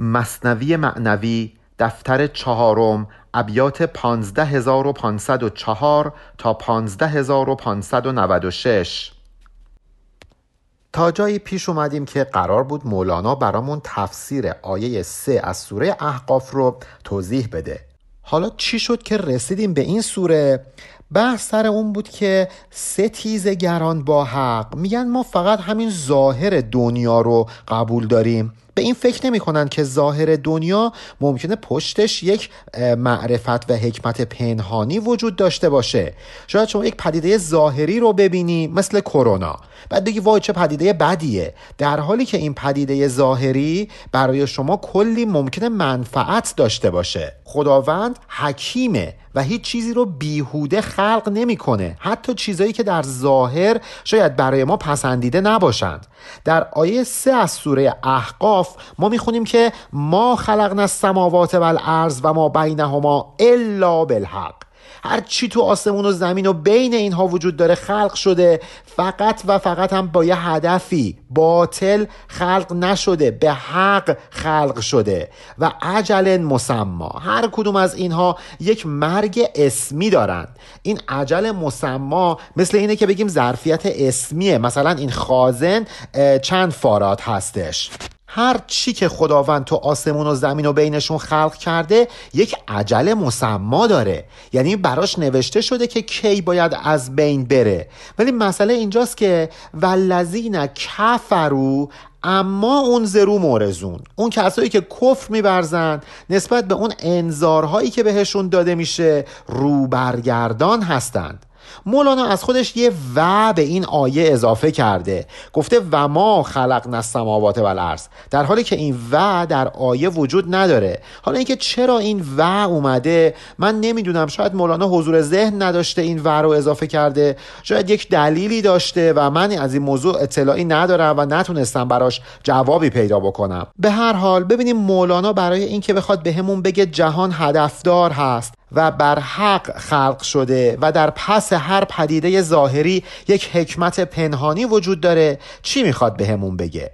مصنوی معنوی دفتر چهارم ابیات 15504 تا 15596 تا جایی پیش اومدیم که قرار بود مولانا برامون تفسیر آیه سه از سوره احقاف رو توضیح بده. حالا چی شد که رسیدیم به این سوره؟ بحث سر اون بود که سه تیز گران با حق. میگن ما فقط همین ظاهر دنیا رو قبول داریم. به این فکر نمی کنن که ظاهر دنیا ممکنه پشتش یک معرفت و حکمت پنهانی وجود داشته باشه. شاید شما یک پدیده ظاهری رو ببینی مثل کرونا. بعد بگی وای چه پدیده بدیه. در حالی که این پدیده ظاهری برای شما کلی ممکنه منفعت داشته باشه. خداوند حکیمه و هیچ چیزی رو بیهوده خلق نمی‌کنه. حتی چیزایی که در ظاهر شاید برای ما پسندیده نباشند. در آیه سه از سوره احقاف ما می‌خونیم که ما خلقنا السماوات والارض و ما بینهما الا بالحق. هر چی تو آسمون و زمین و بین اینها وجود داره خلق شده. فقط و فقط هم با یه هدفی. باطل خلق نشده به حق خلق شده. و عجل مسما. هر کدوم از اینها یک مرگ اسمی دارند این عجل مسما مثل اینه که بگیم ظرفیت اسمیه. مثلا این خازن چند فارات هستش. هر چی که خداوند تو آسمون و زمین و بینشون خلق کرده یک عجل مسما داره. یعنی براش نوشته شده که کی باید از بین بره. ولی مسئله اینجاست که ولذین کفرو اما اون زرو مورزون. اون کسایی که کفر میبرزن نسبت به اون انذارهایی که بهشون داده میشه رو برگردان هستند. مولانا از خودش یه و به این آیه اضافه کرده. گفته و ما خلقنا السماوات و الارض در حالی که این و در آیه وجود نداره. حالا اینکه چرا این و اومده من نمی‌دونم. شاید مولانا حضور ذهن نداشته این و رو اضافه کرده. شاید یک دلیلی داشته و من از این موضوع اطلاعی ندارم و نتونستم براش جوابی پیدا بکنم. به هر حال ببینیم مولانا برای اینکه بخواد بهمون بگه جهان هدفدار هست. و بر حق خلق شده و در پس هر پدیده ظاهری یک حکمت پنهانی وجود داره چی می‌خواد بهمون به بگه؟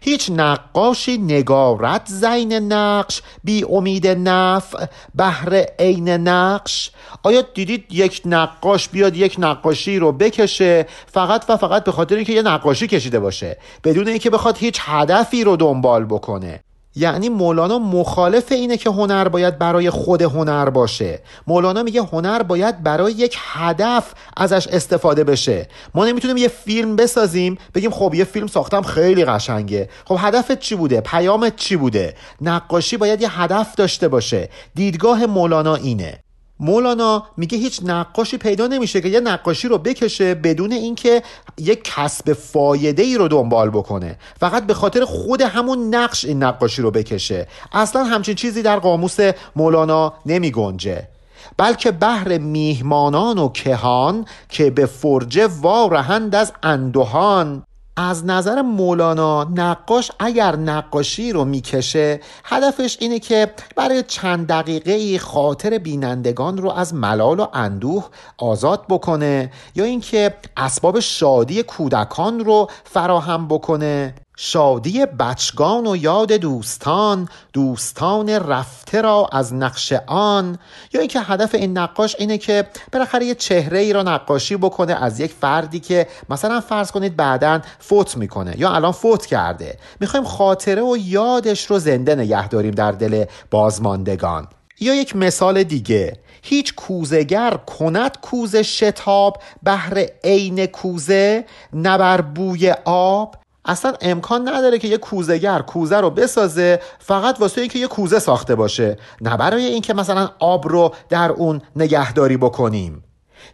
هیچ نقاشی نگارت زین نقش بی امید نفع بهر عین نقش. آیا دیدید یک نقاش بیاد یک نقاشی رو بکشه فقط و فقط به خاطر اینکه یه نقاشی کشیده باشه بدون اینکه بخواد هیچ هدفی رو دنبال بکنه؟ یعنی مولانا مخالف اینه که هنر باید برای خود هنر باشه. مولانا میگه هنر باید برای یک هدف ازش استفاده بشه. ما نمی‌تونیم یه فیلم بسازیم بگیم خب یه فیلم ساختم خیلی قشنگه. خب هدفت چی بوده؟ پیامت چی بوده؟ نقاشی باید یه هدف داشته باشه. دیدگاه مولانا اینه. مولانا میگه هیچ نقاشی پیدا نمیشه که یه نقاشی رو بکشه بدون اینکه یک کسب فایده ای رو دنبال بکنه. فقط به خاطر خود همون نقش این نقاشی رو بکشه. اصلا همچین چیزی در قاموس مولانا نمی گنجه بلکه بهر میهمانان و کهان که به فرجه وارهند از اندوهان. از نظر مولانا نقاش اگر نقاشی رو می‌کشه هدفش اینه که برای چند دقیقه خاطر بینندگان رو از ملال و اندوه آزاد بکنه یا اینکه اسباب شادی کودکان رو فراهم بکنه. شادی بچگان و یاد دوستان دوستان رفته را از نقش آن. یا اینکه هدف این نقاش اینه که بالاخره یه چهره ای را نقاشی بکنه از یک فردی که مثلا فرض کنید بعدا فوت می‌کنه یا الان فوت کرده. می‌خوایم خاطره و یادش رو زنده نگه داریم در دل بازماندگان. یا یک مثال دیگه. هیچ کوزگر کند کوزه شتاب بهر عین کوزه نبر بوی آب اصلا امکان نداره که یه کوزگر کوزه رو بسازه فقط واسه اینکه یه کوزه ساخته باشه. نه برای اینکه مثلا آب رو در اون نگهداری بکنیم.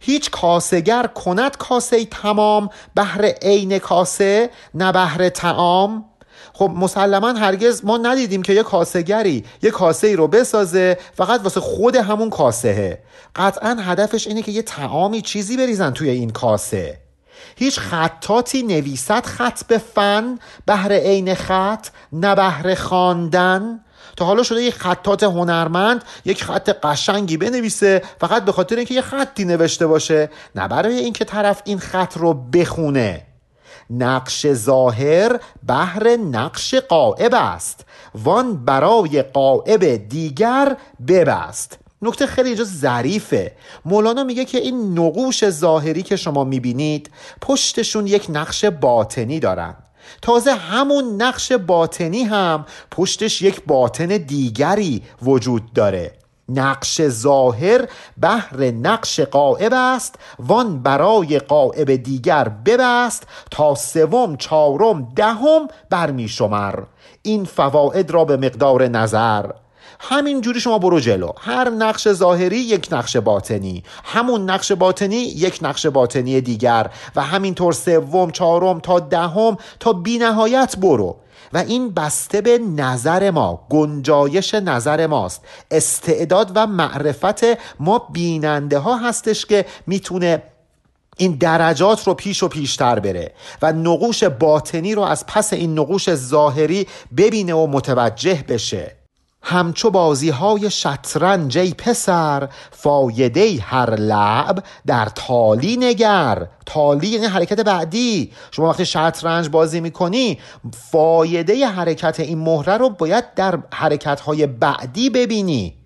هیچ کاسگر کند کاسه تمام بهر عین کاسه نه بهر تعام خب مسلما هرگز ما ندیدیم که یه کاسگری یه کاسه ای رو بسازه فقط واسه خود همون کاسهه. قطعا هدفش اینه که یه تعامی چیزی بریزن توی این کاسه. هیچ خطاتی نویسد خط به فن بهر عین خط نه بهر خواندن. تا حالا شده یک خطات هنرمند یک خط قشنگی بنویسه فقط به خاطر اینکه یه خطی نوشته باشه. نه برای اینکه طرف این خط رو بخونه. نقش ظاهر بهر نقش قائب است. وان برای قائب دیگر ببست. نکته خیلی اینجا ظریفه. مولانا میگه که این نقوش ظاهری که شما می‌بینید پشتشون یک نقش باطنی دارن. تازه همون نقش باطنی هم پشتش یک باطن دیگری وجود داره. نقش ظاهر بهر نقش قائب است وان برای قائب دیگر ببست تا سوم چهارم دهم برمی شمر این فواید را به مقدار نظر همین جوری شما برو جلو. هر نقش ظاهری یک نقش باطنی. همون نقش باطنی یک نقش باطنی دیگر. و همینطور سوم چهارم تا دهم تا بی نهایت برو. و این بسته به نظر ما گنجایش نظر ماست. استعداد و معرفت ما بیننده ها هستش که می‌تونه این درجات رو پیش و پیشتر بره و نقوش باطنی رو از پس این نقوش ظاهری ببینه و متوجه بشه. همچو بازی های شطرنج ای پسر فایده هر لعب در تالی نگر. تالی یعنی حرکت بعدی. شما وقتی شطرنج بازی می‌کنی فایده حرکت این مهره رو باید در حرکت های بعدی ببینی.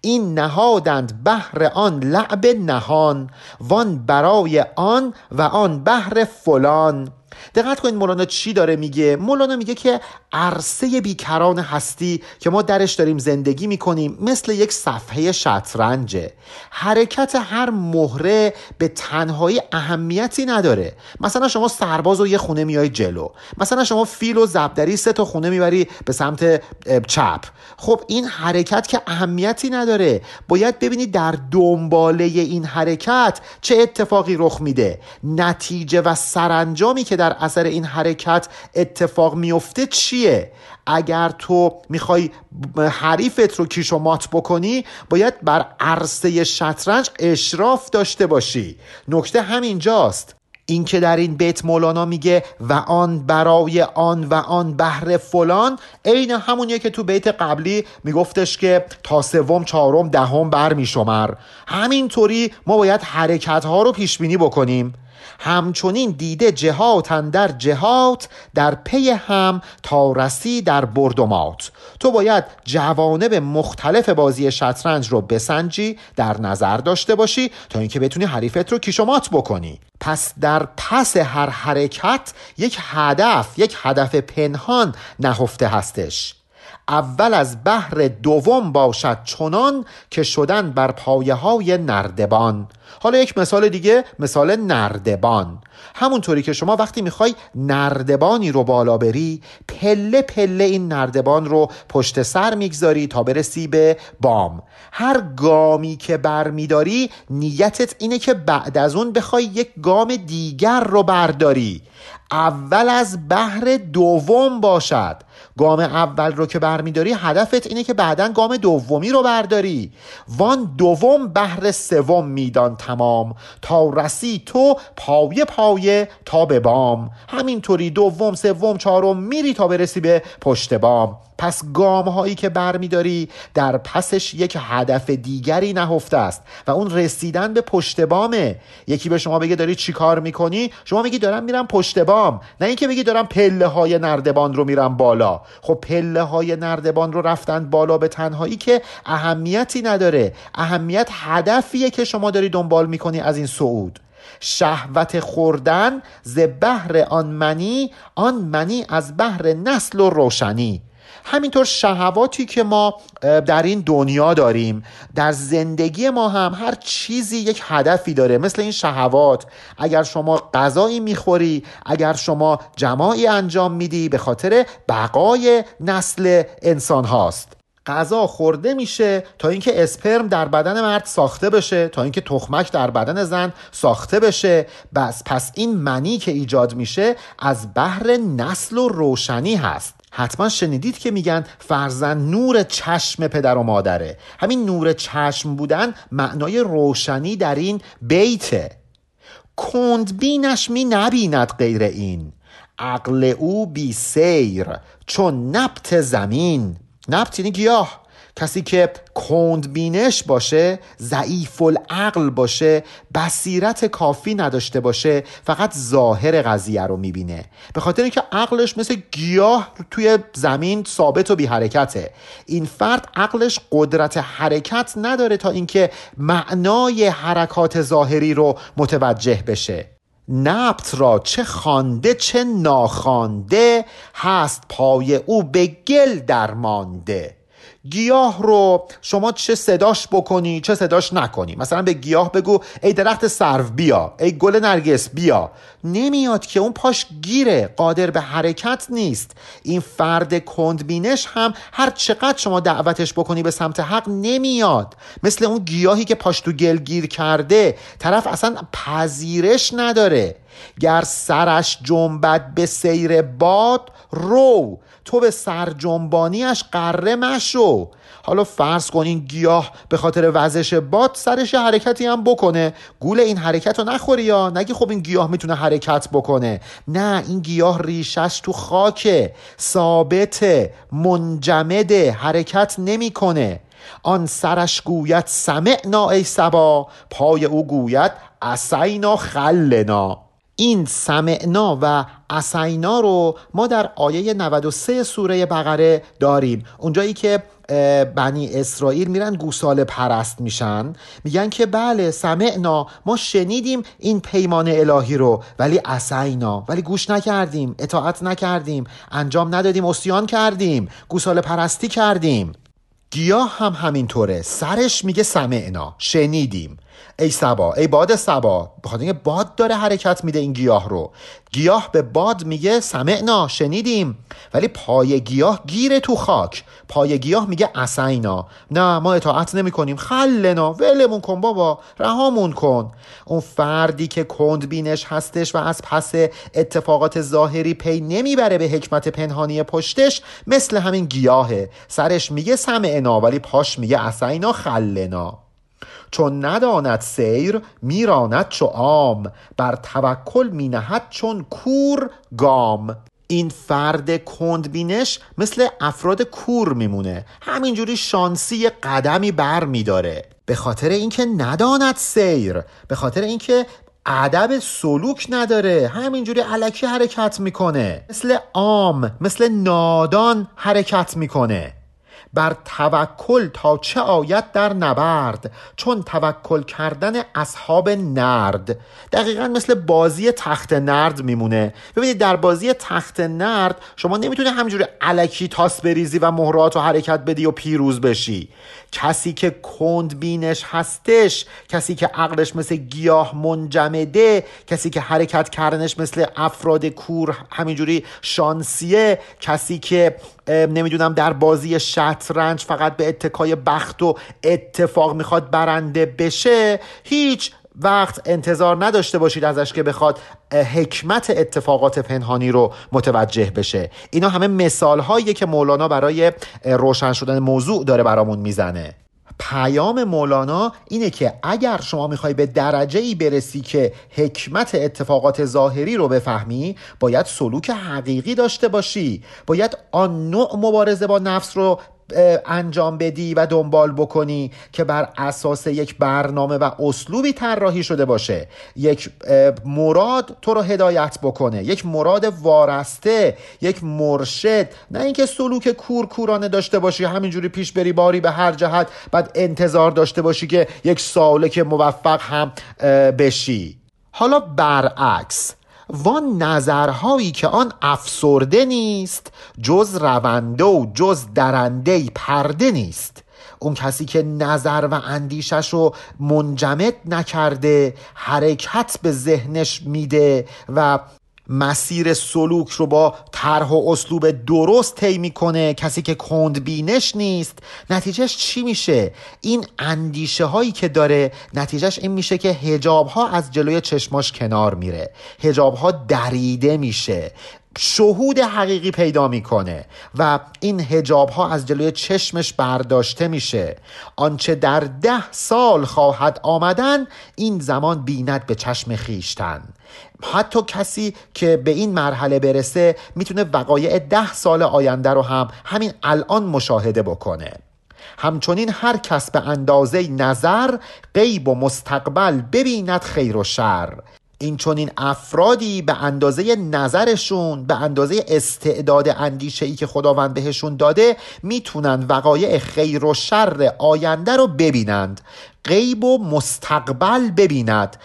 این نهادند بهر آن لعب نهان وان برای آن و آن بهر فلان. دقت کنید مولانا چی داره میگه؟ مولانا میگه که عرصه بیکران هستی که ما درش داریم زندگی می‌کنیم مثل یک صفحه شطرنجه. حرکت هر مهره به تنهایی اهمیتی نداره. مثلا شما سرباز و یه خونه میای جلو. مثلا شما فیل و زبدری سه تا خونه می‌بری به سمت چپ. خب این حرکت که اهمیتی نداره. باید ببینید در دنباله این حرکت چه اتفاقی رخ میده. نتیجه و سرانجامی که در اثر این حرکت اتفاق میفته چیه؟ اگر تو می‌خوای حریفت رو کیش و مات بکنی باید بر عرصه شطرنج اشراف داشته باشی. نکته همینجاست. این که در این بیت مولانا میگه و آن برای آن و آن بهر فلان عین همونیه که تو بیت قبلی میگفتش که تا سوم چهارم دهم بر میشمر همینطوری ما باید حرکت ها رو پیش بینی بکنیم. همچنین دیده جهات در جهات در پی هم تا رسی در برد و مات. تو باید جوانب مختلف بازی شطرنج رو بسنجی در نظر داشته باشی تا اینکه بتونی حریفت رو کیشومات بکنی. پس در پس هر حرکت یک هدف یک هدف پنهان نهفته هستش. اول از بحر دوم باشد چنان که شدن بر پایه های نردبان. حالا یک مثال دیگه مثال نردبان. همونطوری که شما وقتی می‌خوای نردبانی رو بالا بری پله پله این نردبان رو پشت سر می‌گذاری تا برسی به بام. هر گامی که برمیداری نیتت اینه که بعد از اون بخوای یک گام دیگر رو برداری. اول از بحر دوم باشد. گام اول رو که برمیداری هدفت اینه که بعدا گام دومی رو برداری. وان دوم بهر سوم میدان تمام. تا رسی تو پایه پایه تا به بام. همینطوری دوم سوم چهارم میری تا برسی به پشت بام. پس گام هایی که برمیداری در پسش یک هدف دیگری نهفته است و اون رسیدن به پشت بامه. یکی به شما بگه داری چی کار می‌کنی؟ شما میگی دارم میرم پشت بام. نه اینکه بگی دارم پله های نردبان رو میرم بالا. خب پله های نردبان رو رفتن بالا به تنهایی که اهمیتی نداره. اهمیت هدفیه که شما داری دنبال می‌کنی از این صعود. شهوت خوردن ز بهر آن منی آن منی از بهر نسل و روشنی. همینطور شهواتی که ما در این دنیا داریم در زندگی ما هم هر چیزی یک هدفی داره مثل این شهوات. اگر شما غذایی می‌خوری اگر شما جماعی انجام میدی به خاطر بقای نسل انسان هاست غذا خورده میشه تا اینکه اسپرم در بدن مرد ساخته بشه تا اینکه تخمک در بدن زن ساخته بشه. بس پس این منی که ایجاد میشه از بحر نسل و روشنی هست. حتما شنیدید که میگن فرزن نور چشم پدر و مادره. همین نور چشم بودن معنای روشنی در این بیته. کندبینش می نبیند غیر این. عقل او بی سیر چون نبت زمین. نبت یعنی گیاه. کسی که کندبینش باشه ضعیف العقل باشه بصیرت کافی نداشته باشه فقط ظاهر قضیه رو می‌بینه. به خاطر اینکه عقلش مثل گیاه توی زمین ثابت و بی حرکته این فرد عقلش قدرت حرکت نداره تا اینکه معنای حرکات ظاهری رو متوجه بشه. نبت را چه خانده چه ناخوانده هست پای او به گل درمانده. گیاه رو شما چه صداش بکنی چه صداش نکنی. مثلا به گیاه بگو ای درخت سرو بیا. ای گل نرگس بیا. نمیاد که اون پاش گیره قادر به حرکت نیست. این فرد کندبینش هم هر چقدر شما دعوتش بکنی به سمت حق نمیاد. مثل اون گیاهی که پاش تو گل گیر کرده طرف اصلا پذیرش نداره. گر سرش جنبد به سیر باد رو. تو به سرجنبانیش قره مشو. حالا فرض کن این گیاه به خاطر وزش باد سرش حرکتی هم بکنه. گول این حرکت رو نخوری یا؟ نگی خب این گیاه می‌تونه حرکت بکنه. نه این گیاه ریشش تو خاکه. ثابته منجمده حرکت نمی‌کنه. آن سرش گوید سمعنا ای سبا پای او گوید اسینا خلنا. این سمعنا و اسینا رو ما در آیه 93 سوره بقره داریم. اونجایی که بنی اسرائیل میرن گوساله پرست میشن میگن که بله سمعنا ما شنیدیم این پیمان الهی رو ولی اسینا ولی گوش نکردیم اطاعت نکردیم انجام ندادیم اسیان کردیم گوساله پرستی کردیم. گیاه هم همینطوره. سرش میگه سمعنا شنیدیم. ای سبا ای باد سبا بخاطر اینکه باد داره حرکت میده این گیاه رو. گیاه به باد میگه سمعنا شنیدیم. ولی پای گیاه گیره تو خاک. پای گیاه میگه اسینا نه ما اطاعت نمی کنیم خلنا ولمون کن بابا رهامون کن. اون فردی که کند بینش هستش و از پس اتفاقات ظاهری پی نمی‌بره به حکمت پنهانی پشتش مثل همین گیاهه. سرش میگه سمعنا ولی پاش میگه اسینا خلنا. چون نداند سیر میراند چو عام. بر توکل مینهد چون کور گام. این فرد کندبینش مثل افراد کور میمونه. همینجوری شانسی قدمی بر میداره. به خاطر اینکه نداند سیر به خاطر اینکه ادب سلوک نداره همینجوری علکی حرکت می‌کنه. مثل عام مثل نادان حرکت می‌کنه. بر توکل تا چه آید در نبرد چون توکل کردن اصحاب نرد. دقیقا مثل بازی تخت نرد میمونه. ببینید در بازی تخت نرد شما نمی‌تونی همینجوری علکی تاس بریزی و مهرات و حرکت بدی و پیروز بشی. کسی که کند بینش هستش کسی که عقلش مثل گیاه منجمده کسی که حرکت کردنش مثل افراد کور همینجوری شانسیه کسی که نمی‌دونم در بازی شطرنج فقط به اتکای بخت و اتفاق می‌خواد برنده بشه هیچ وقت انتظار نداشته باشید ازش که بخواد حکمت اتفاقات پنهانی رو متوجه بشه. اینا همه مثال هایی که مولانا برای روشن شدن موضوع داره برامون می‌زنه. پیام مولانا اینه که اگر شما می‌خوای به درجه ای برسی که حکمت اتفاقات ظاهری رو بفهمی باید سلوک حقیقی داشته باشی. باید آن نوع مبارزه با نفس رو انجام بدی و دنبال بکنی که بر اساس یک برنامه و اسلوبی طراحی شده باشه. یک مراد تو رو هدایت بکنه. یک مراد وارسته یک مرشد. نه اینکه سلوک کورکورانه داشته باشی همینجوری پیش بری باری به هر جهت بعد انتظار داشته باشی که یک سالک موفق هم بشی. حالا برعکس وان نظرهایی که آن افسرده نیست جز رونده و جز درنده پرده نیست. اون کسی که نظر و اندیشش رو منجمد نکرده حرکت به ذهنش میده و مسیر سلوک رو با طرح و اسلوب درست طی می‌کنه. کسی که کند بینش نیست. نتیجهش چی میشه؟ این اندیشه هایی که داره نتیجهش این میشه که هجاب ها از جلوی چشماش کنار میره. هجاب ها دریده میشه. شهود حقیقی پیدا می‌کنه و این هجاب ها از جلوی چشمش برداشته میشه. آنچه در ده سال خواهد آمدن این زمان بیند به چشم خیشتن. حتی کسی که به این مرحله برسه می‌تونه وقایع ده سال آینده رو هم همین الان مشاهده بکنه. همچنین هر کس به اندازه نظر غیب و مستقبل ببیند خیر و شر. این چون این افرادی به اندازه نظرشون به اندازه استعداد اندیشه ای که خداوند بهشون داده می‌تونن وقایع خیر و شر آینده رو ببینند غیب و مستقبل ببیند.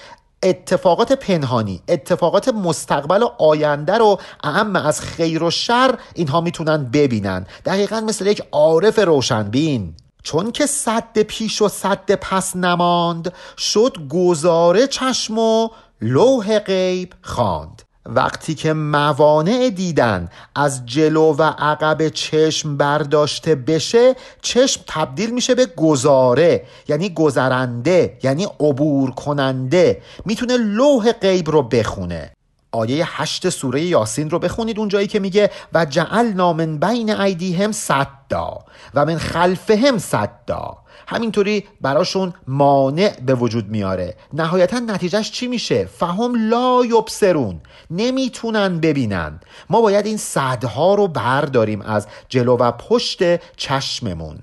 اتفاقات پنهانی اتفاقات مستقبل و آینده رو اهم از خیر و شر اینها می‌تونن ببینن. دقیقا مثل یک عارف روشنبین چون که صد پیش و صد پس نماند شد گزاره چشم و لوح غیب خواند. وقتی که موانع دیدن از جلو و عقب چشم برداشته بشه چشم تبدیل میشه به گزاره یعنی گذرنده یعنی عبور کننده. می‌تونه لوح غیب رو بخونه. آیه هشت سوره یاسین رو بخونید اونجایی که میگه و جعل نامن بین ایدیهم صدا و من خلفهم صدا. همینطوری براشون مانع به وجود میاره. نهایتا نتیجهش چی میشه؟ فهم لا یبصرون نمی‌تونن ببینن. ما باید این صدها رو برداریم از جلو و پشت چشممون.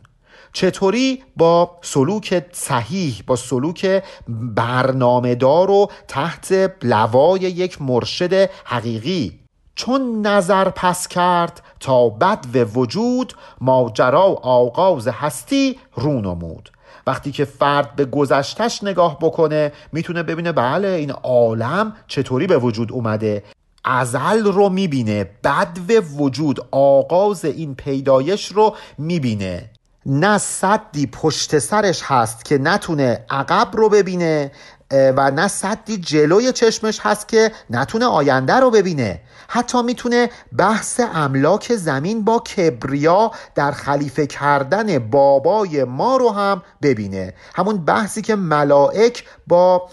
چطوری با سلوک صحیح با سلوک برنامه دار و تحت لوای یک مرشد حقیقی؟ چون نظر پس کرد تا بد وجود ماجرا و آغاز هستی رو نمود. وقتی که فرد به گذشتش نگاه بکنه می‌تونه ببینه بله این عالم چطوری به وجود اومده. ازل رو می‌بینه بد و وجود آغاز این پیدایش رو می‌بینه. نه صدی پشت سرش هست که نتونه عقب رو ببینه و نه صدی جلوی چشمش هست که نتونه آینده رو ببینه. حتی می‌تونه بحث املاک زمین با کبریا در خلیفه کردن بابای ما رو هم ببینه. همون بحثی که ملائک با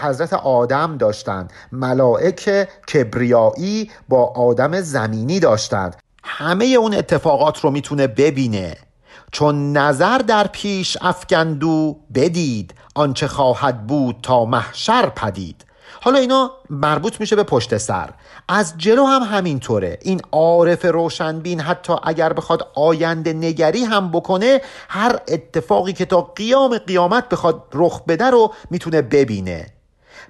حضرت آدم داشتند. ملائک کبریایی با آدم زمینی داشتند. همه اون اتفاقات رو می‌تونه ببینه. چون نظر در پیش افکندو بدید. آنچه خواهد بود تا محشر پدید. حالا اینا مربوط میشه به پشت سر. از جلو هم همینطوره. این عارف روشنبین حتی اگر بخواد آینده نگری هم بکنه هر اتفاقی که تا قیام قیامت بخواد رخ بده رو می‌تونه ببینه.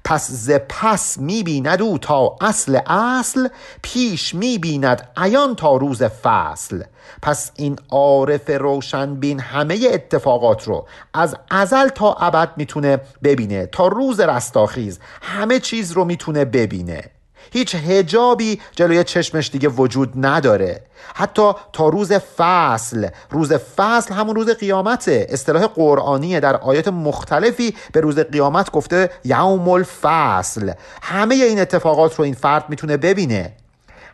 پس ز پس می‌بیند او تا اصل اصل پیش می‌بیند عیان تا روز فصل. پس این عارف روشن بین همه اتفاقات رو از ازل تا ابد می‌تونه ببینه تا روز رستاخیز همه چیز رو می‌تونه ببینه. هیچ هجابی جلوی چشمش دیگه وجود نداره. حتی تا روز فصل روز فصل همون روز قیامته. اصطلاح قرآنیه. در آیات مختلفی به روز قیامت گفته یوم الفصل همه این اتفاقات رو این فرد می‌تونه ببینه.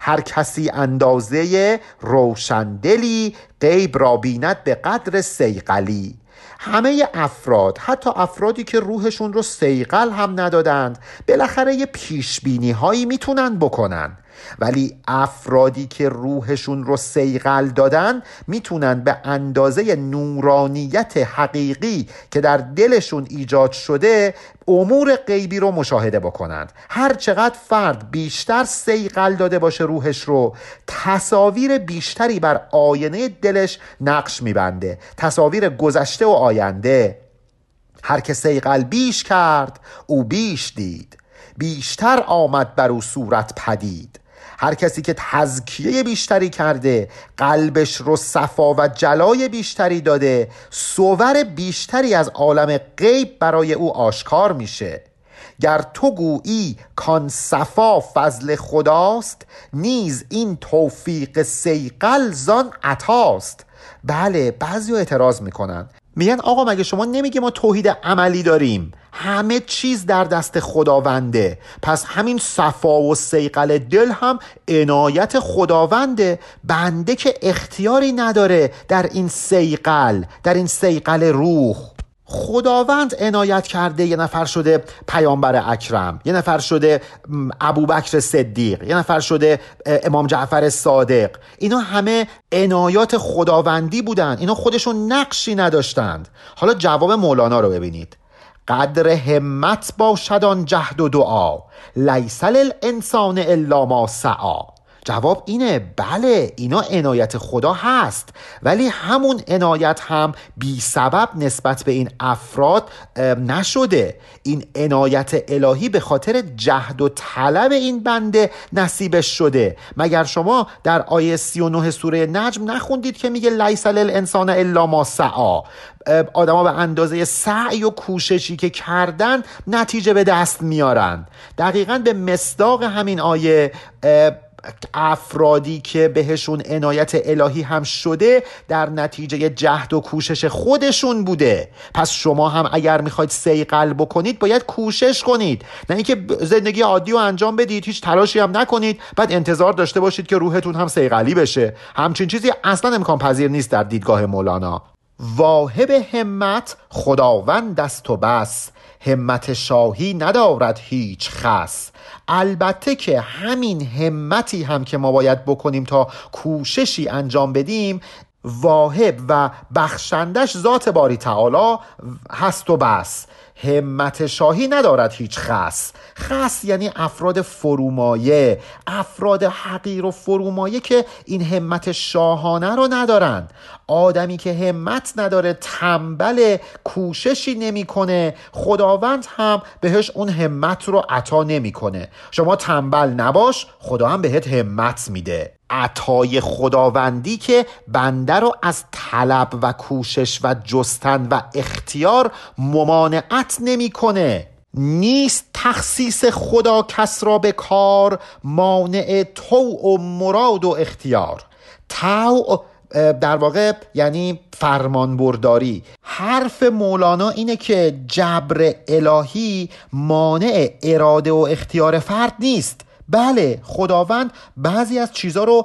هر کسی اندازه روشندلی غیب را بیند به قدر سیقلی همه افراد حتی افرادی که روحشون رو سیقل هم ندادند بالاخره یه پیشبینی هایی می‌تونن بکنن. ولی افرادی که روحشون رو سیقل دادن می‌تونن به اندازه نورانیت حقیقی که در دلشون ایجاد شده امور غیبی رو مشاهده بکنند. هر چقدر فرد بیشتر سیقل داده باشه روحش رو تصاویر بیشتری بر آینه دلش نقش میبنده. تصاویر گذشته و آینده. هر که سیقل بیش کرد او بیش دید. بیشتر آمد بر او صورت پدید. هر کسی که تزکیه بیشتری کرده قلبش رو صفا و جلای بیشتری داده صور بیشتری از عالم غیب برای او آشکار میشه. گر تو گویی کان صفا فضل خداست نیز این توفیق سیقل زان عطاست. بله بعضی اعتراض می‌کنن. میگن آقا مگه شما نمیگه ما توحید عملی داریم؟ همه چیز در دست خداونده. پس همین صفا و سیقل دل هم عنایت خداونده. بنده که اختیاری نداره در این سیقل در این سیقل روح. خداوند عنایت کرده یه نفر شده پیامبر اکرم یه نفر شده ابوبکر صدیق یه نفر شده امام جعفر صادق. اینا همه عنایات خداوندی بودن. اینا خودشون نقشی نداشتند. حالا جواب مولانا رو ببینید. قدر همت باشد آن جهد و دعا لیس الانسان الا ما سعا جواب اینه بله اینا عنایت خدا هست. ولی همون عنایت هم بی سبب نسبت به این افراد نشده. این عنایت الهی به خاطر جهد و طلب این بنده نصیبش شده. مگر شما در آیه 39 سوره نجم نخوندید که میگه لیس الانسان الا ما سعا آدما به اندازه سعی و کوششی که کردن نتیجه به دست میارن. دقیقا به مصداق همین آیه افرادی که بهشون عنایت الهی هم شده در نتیجه جهد و کوشش خودشون بوده. پس شما هم اگر می‌خواید سیقل بکنید باید کوشش کنید. نه اینکه زندگی عادی رو انجام بدید هیچ تلاشی هم نکنید. بعد انتظار داشته باشید که روحتون هم سیقلی بشه. همچین چیزی اصلا امکان پذیر نیست در دیدگاه مولانا. واهب همت خداوند دست و بس. همت شاهی ندارد هیچ خس. البته که همین همتی هم که ما باید بکنیم تا کوششی انجام بدیم واهب و بخشندش ذات باری تعالی هست و بس. همت شاهی ندارد هیچ خس. خس یعنی افراد فرومایه افراد حقیر و فرومایه که این همت شاهانه رو ندارن آدمی که همت نداره تنبل کوششی نمی‌کنه خداوند هم بهش اون همت رو عطا نمی‌کنه. شما تنبل نباش خدا هم بهت همت میده. عطای خداوندی که بنده رو از طلب و کوشش و جستن و اختیار ممانعت نمی‌کنه. نیست تخصیص خدا کس را به کار مانع تو و مراد و اختیار. تو در واقع یعنی فرمان برداری حرف مولانا اینه که جبر الهی مانع اراده و اختیار فرد نیست. بله خداوند بعضی از چیزها رو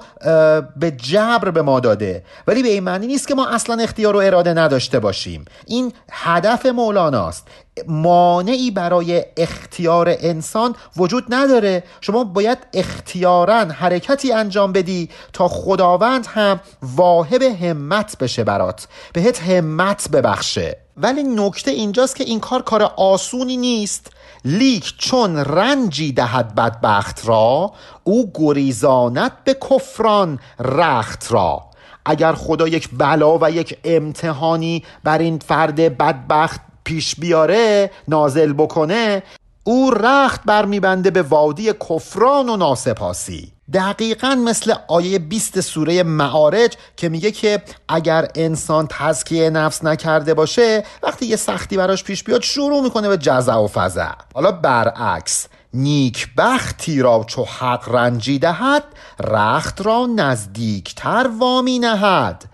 به جبر به ما داده. ولی به این معنی نیست که ما اصلا اختیار و اراده نداشته باشیم. این هدف مولاناست مانعی برای اختیار انسان وجود نداره. شما باید اختیارا حرکتی انجام بدی تا خداوند هم واهب همت بشه برات. بهت همت ببخشه. ولی نکته اینجاست که این کار کار آسونی نیست. لیک چون رنجی دهد بدبخت را او گریزانت به کفران رخت را. اگر خدا یک بلا و یک امتحانی بر این فرد بدبخت پیش بیاره نازل بکنه او رخت برمیبنده به وادی کفران و ناسپاسی. دقیقا مثل آیه 20 سوره معارج که میگه که اگر انسان تزکیه نفس نکرده باشه وقتی یه سختی براش پیش بیاد شروع می‌کنه به جزع و فزع. حالا برعکس نیک بختی را چو حق رنجی دهد رخت را نزدیکتر وامی نهد.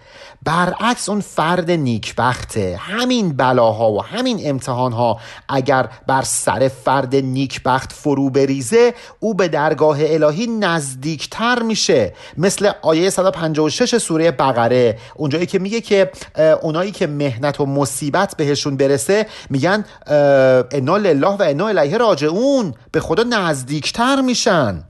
برعکس اون فرد نیکبخته همین بلاها و همین امتحانها اگر بر سر فرد نیکبخت فرو بریزه او به درگاه الهی نزدیکتر میشه. مثل آیه 156 سوره بقره. اونجایی که میگه که اونایی که مهنت و مصیبت بهشون برسه میگن انا لله و انا الیه راجعون. به خدا نزدیکتر میشن.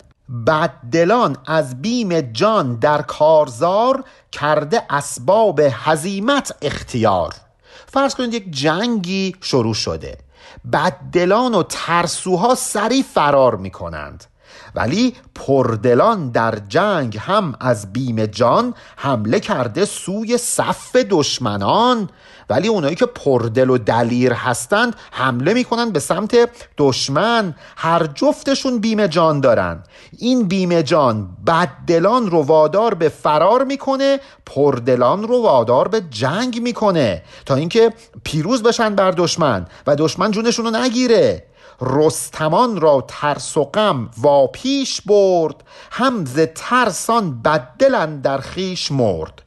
بددلان از بیم جان در کارزار کرده اسباب هزیمت اختیار. فرض کنید یک جنگی شروع شده. بددلان و ترسوها سری فرار می کنند ولی پردلان در جنگ هم از بیم جان حمله کرده سوی صف دشمنان. ولی اونایی که پردل و دلیر هستند حمله می‌کنن به سمت دشمن. هر جفتشون بیم جان دارن. این بیم جان بددلان رو وادار به فرار می‌کنه پردلان رو وادار به جنگ می‌کنه تا اینکه پیروز بشن بر دشمن و دشمن جونشون رو نگیره. رستمان را ترس و غم و پیش برد هم ز ترسان بددلن در خیش مرد.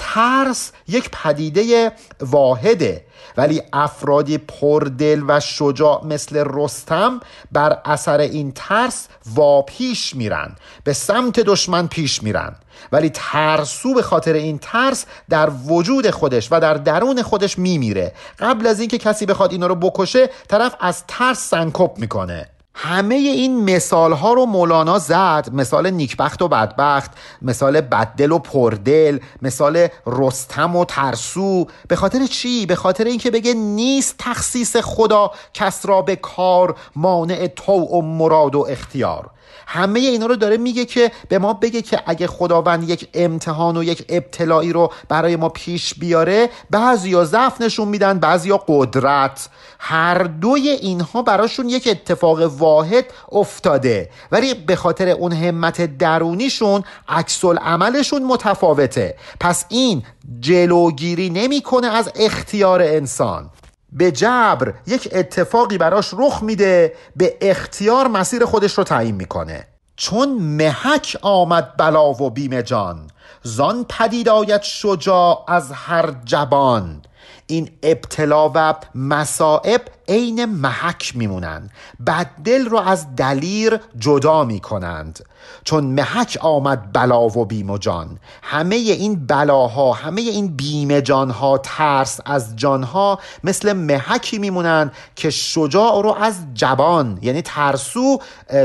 ترس یک پدیده واحده ولی افرادی پردل و شجاع مثل رستم بر اثر این ترس واپیش میرن به سمت دشمن پیش میرن. ولی ترسو به خاطر این ترس در وجود خودش و در درون خودش میمیره. قبل از اینکه کسی بخواد اینا رو بکشه طرف از ترس سنکوب می‌کنه. همه این مثال ها رو مولانا زد. مثال نیکبخت و بدبخت مثال بددل و پردل مثال رستم و ترسو. به خاطر چی؟ به خاطر اینکه بگه نیست تخصیص خدا کس را به کار مانع تو و مراد و اختیار. همه اینا رو داره میگه که به ما بگه که اگه خداوند یک امتحان و یک ابتلایی رو برای ما پیش بیاره بعضیا ضعف نشون میدن بعضیا قدرت. هر دوی اینها براشون یک اتفاق واحد افتاده. ولی به خاطر اون همت درونیشون عکس عملشون متفاوته. پس این جلوگیری نمی‌کنه از اختیار انسان. به جبر یک اتفاقی براش رخ میده به اختیار مسیر خودش رو تعیین می‌کنه. چون محک آمد بلا و بیم جان زان پدید آید شجاع از هر جبان. این ابتلا و مصائب عین محک میمونند. بد دل رو از دلیر جدا می‌کنند. چون محک آمد بلا و بیم و جان. همه این بلاها همه این بیم جانها ترس از جانها مثل محکی میمونند که شجاع رو از جبان یعنی ترسو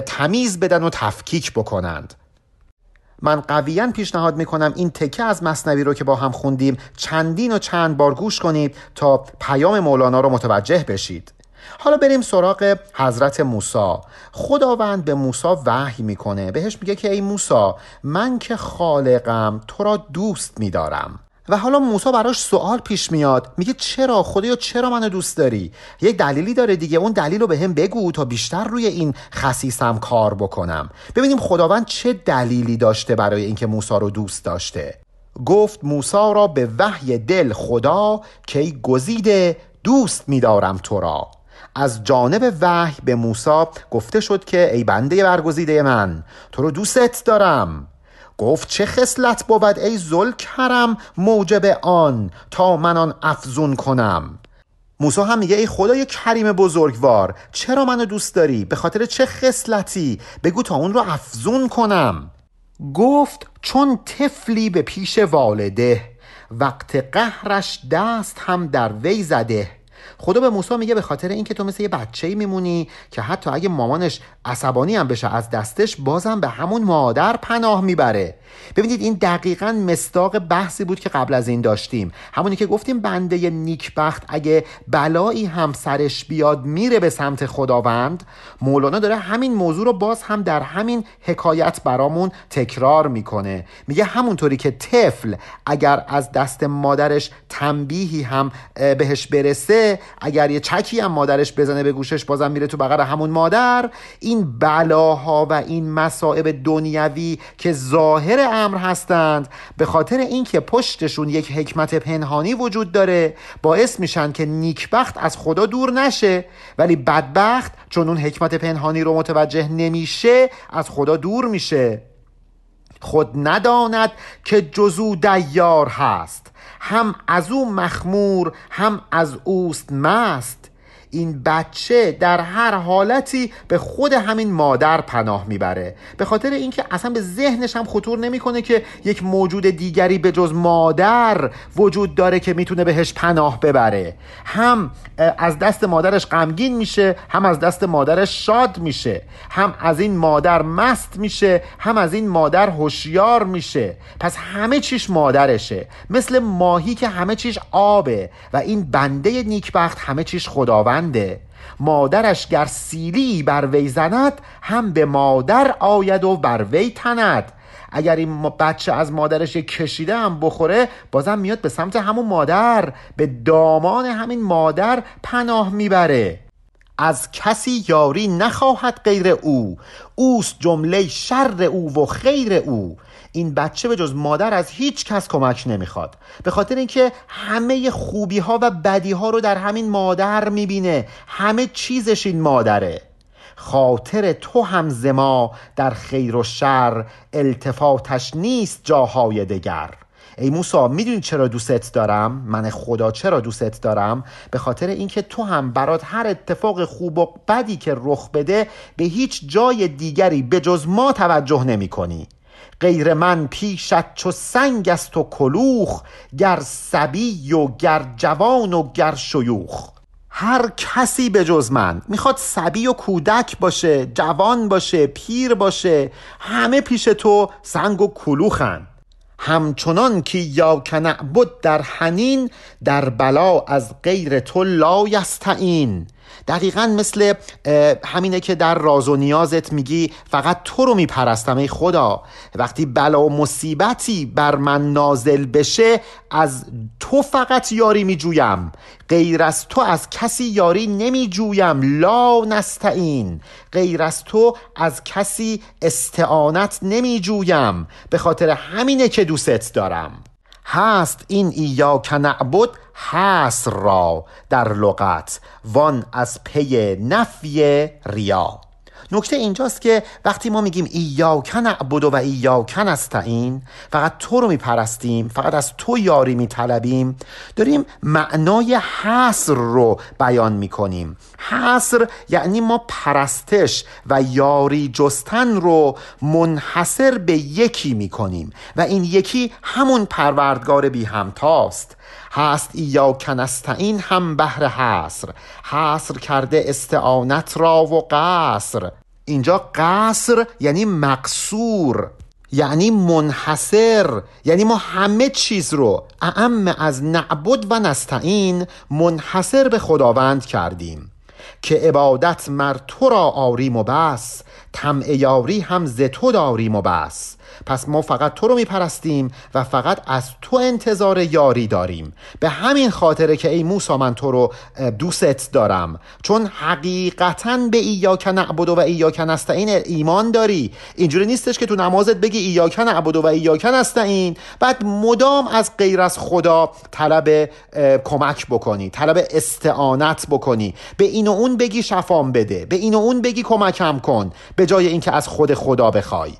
تمیز بدن و تفکیک بکنند. من قویا پیشنهاد می‌کنم این تکه از مصنوی رو که با هم خوندیم چندین و چند بار گوش کنید تا پیام مولانا رو متوجه بشید. حالا بریم سراغ حضرت موسی. خداوند به موسی وحی می‌کنه. بهش میگه که ای موسی من که خالقم تو را دوست میدارم. و حالا موسی براش سوال پیش میاد. میگه چرا خدایا چرا منو دوست داری؟ یک دلیلی داره دیگه. اون دلیل رو به هم بگو تا بیشتر روی این خصیصم کار بکنم. ببینیم خداوند چه دلیلی داشته برای اینکه موسی رو دوست داشته. گفت موسی را به وحی دل خدا که ای گزیده دوست میدارم تو را. از جانب وحی به موسی گفته شد که ای بنده برگزیده من تو رو دوستت دارم. گفت چه خصلت بود ای زل کرم موجب آن تا من آن افزون کنم؟ موسی هم میگه ای خدای کریم بزرگوار چرا منو دوست داری؟ به خاطر چه خصلتی؟ بگو تا اون رو افزون کنم. گفت چون طفلی به پیش والده وقت قهرش دست هم در وی زده. خدا به موسی میگه به خاطر اینکه تو مثل یه بچه میمونی که حتی اگه مامانش عصبانی هم بشه از دستش بازم به همون مادر پناه می‌بره. ببینید این دقیقا مستاق بحثی بود که قبل از این داشتیم. همونی که گفتیم بنده نیکبخت اگه بلایی هم سرش بیاد میره به سمت خداوند مولانا داره همین موضوع رو باز هم در همین حکایت برامون تکرار می‌کنه. میگه همونطوری که طفل اگر از دست مادرش تنبیهی هم بهش برسه اگر یه چکی هم مادرش بزنه به گوشش بازم میره تو بغل همون مادر این بلاها و این مصائب دنیوی که ظاهر امر هستند به خاطر اینکه پشتشون یک حکمت پنهانی وجود داره باعث میشن که نیکبخت از خدا دور نشه ولی بدبخت چون اون حکمت پنهانی رو متوجه نمیشه از خدا دور میشه. خود نداند که جزو دیار هست هم از او مخمور هم از اوست مست. این بچه در هر حالتی به خود همین مادر پناه می‌بره. به خاطر اینکه اصلا به ذهنش هم خطور نمی‌کنه که یک موجود دیگری به جز مادر وجود داره که می‌تونه بهش پناه ببره. هم از دست مادرش غمگین میشه هم از دست مادرش شاد میشه هم از این مادر مست میشه هم از این مادر هوشیار میشه. پس همه چیش مادرشه. مثل ماهی که همه چیش آبه و این بنده نیکبخت همه چیش خداوند مادرش گر سیلی بر وی زند هم به مادر آید و بر وی تند. اگر این بچه از مادرش کشیده هم بخوره بازم میاد به سمت همون مادر. به دامان همین مادر پناه می‌بره. از کسی یاری نخواهد غیر او. اوست جمله شر او و خیر او. این بچه به جز مادر از هیچ کس کمک نمی‌خواد. به خاطر اینکه همه خوبی ها و بدی ها رو در همین مادر می‌بینه. همه چیزش این مادره. خاطر تو هم زما در خیر و شر التفاتش نیست جاهای دگر. ای موسا می‌دونی چرا دوستت دارم؟ من خدا چرا دوستت دارم؟ به خاطر اینکه تو هم برات هر اتفاق خوب و بدی که رخ بده به هیچ جای دیگری به جز ما توجه نمی کنی غیر من پیشت چو سنگ است و کلوخ گر سبی و گر جوان و گر شیوخ. هر کسی به جز من می‌خواد سبی و کودک باشه جوان باشه پیر باشه همه پیش تو سنگ و کلوخن. همچنان که یا بود در حنین در بلا از غیر تو لا یستعین دقیقا مثل همینه که در راز و نیازت میگی فقط تو رو میپرستم ای خدا. وقتی بلا و مصیبتی بر من نازل بشه از تو فقط یاری میجویم. غیر از تو از کسی یاری نمیجویم. لا نستعین. غیر از تو از کسی استعانت نمیجویم. به خاطر همینه که دوست دارم. هست این ایا نعبد هست را در لغت وان از پی نفی ریا. نکته اینجاست که وقتی ما میگیم ایاک نعبد و ایاک نستعین فقط تو رو میپرستیم فقط از تو یاری میطلبیم داریم معنای حصر رو بیان می‌کنیم. حصر یعنی ما پرستش و یاری جستن رو منحصر به یکی می‌کنیم و این یکی همون پروردگار بی همتاست هست یا کنستعین هم بهر حصر حصر کرده استعانت را و قصر. اینجا قصر یعنی مقصور یعنی منحصر یعنی ما همه چیز رو اعم از نعبد و نستعین منحصر به خداوند کردیم. که عبادت مر تو را آریم و بس طمع یاری هم ز تو داریم و بس. پس ما فقط تو رو میپرستیم و فقط از تو انتظار یاری داریم. به همین خاطره که ای موسا من تو رو دوست دارم. چون حقیقتا به ایاک نعبد و ایاک نستعین ایمان داری. اینجوری نیستش که تو نمازت بگی ایاک نعبد و ایاک نستعین. بعد مدام از غیر از خدا طلب کمک بکنی طلب استعانت بکنی. به این و اون بگی شفام بده. به این و اون بگی کمکم کن. به جای اینکه از خود خدا بخوای.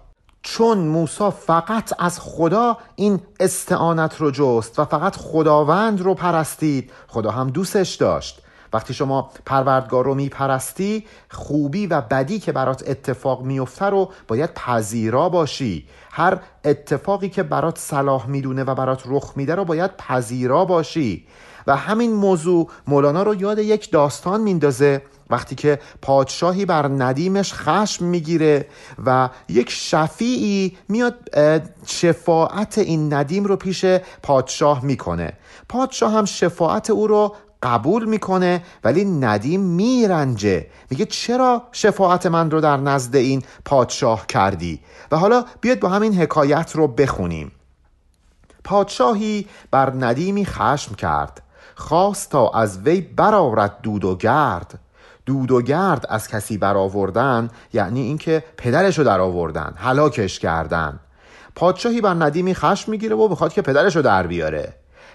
چون موسا فقط از خدا این استعانت رو جست و فقط خداوند رو پرستید خدا هم دوستش داشت. وقتی شما پروردگار رو میپرستی خوبی و بدی که برات اتفاق میفته رو باید پذیرا باشی. هر اتفاقی که برات صلاح می‌دونه و برات رخ میده رو باید پذیرا باشی. و همین موضوع مولانا رو یاد یک داستان میندازه وقتی که پادشاهی بر ندیمش خشم می‌گیره و یک شفیعی میاد شفاعت این ندیم رو پیش پادشاه می‌کنه. پادشاه هم شفاعت او رو قبول می‌کنه ولی ندیم میرنجه. میگه چرا شفاعت من رو در نزد این پادشاه کردی؟ و حالا بیاید با همین حکایت رو بخونیم. پادشاهی بر ندیمی خشم کرد. خواست تا از وی برارد دود و گرد. دود و گرد از کسی برآوردن یعنی اینکه پدرشو در آوردن هلاکش کردن. پادشاهی بر ندیمی خشم می‌گیره و می‌خواد که پدرشو در بیاره.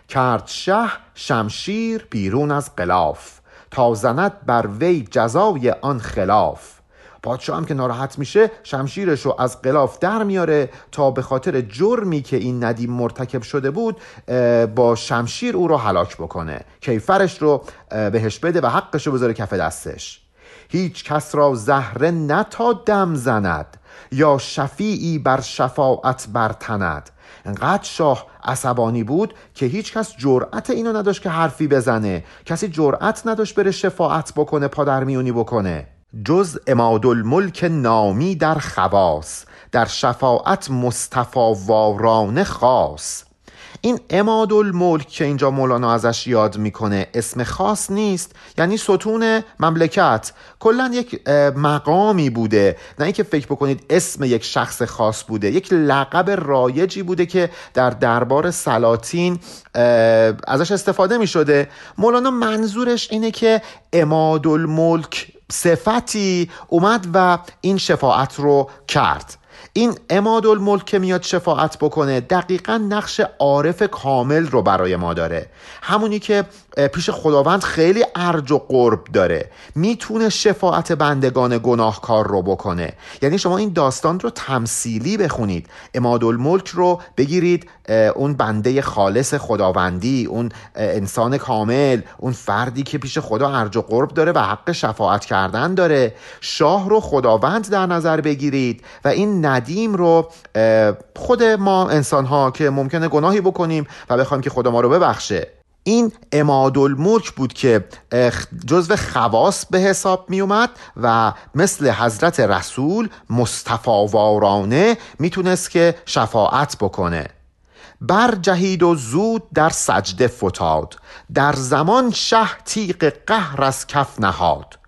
کرد شه شمشیر بیرون از قلاف تا زند بر وی جزای آن خلاف. پادشاه هم که ناراحت میشه شمشیرش رو از قلاف در میاره تا به خاطر جرمی که این ندیم مرتکب شده بود با شمشیر او رو هلاک بکنه. کیفرش رو بهش بده و حقش رو بذاره کف دستش. هیچ کس را زهره نتا دم زند یا شفیعی بر شفاعت برتند. انقدر شاه عصبانی بود که هیچ کس جرأت اینو نداشت که حرفی بزنه. کسی جرأت نداشت بره شفاعت بکنه پادرمیونی بکنه. جز الملک نامی در خواص در شفاعت مصطفی وارانه خاص. این اماد الملک که اینجا مولانا ازش یاد می‌کنه اسم خاص نیست یعنی ستون مملکت. کلا یک مقامی بوده. نه اینکه فکر بکنید اسم یک شخص خاص بوده یک لقب رایجی بوده که در دربار سلاطین ازش استفاده می‌شده. مولانا منظورش اینه که اماد الملک صفتی اومد و این شفاعت رو کرد. این اماد الملک میاد شفاعت بکنه دقیقا نقش عارف کامل رو برای ما داره. همونی که پیش خداوند خیلی ارج و قرب داره. می‌تونه شفاعت بندگان گناهکار رو بکنه. یعنی شما این داستان رو تمثیلی بخونید. اماد الملک رو بگیرید اون بنده خالص خداوندی اون انسان کامل اون فردی که پیش خدا ارج و قرب داره و حق شفاعت کردن داره. شاه رو خداوند در نظر بگیرید و این ندیم رو خود ما انسان ها که ممکنه گناهی بکنیم و بخوایم که خدا ما رو ببخشه. این اماد الملک بود که جزو خواص به حساب می اومد و مثل حضرت رسول مصطفاوارانه می‌تونست که شفاعت بکنه. برجهید و زود در سجده فتاد. در زمان شه تیغ قهر از کف نهاد.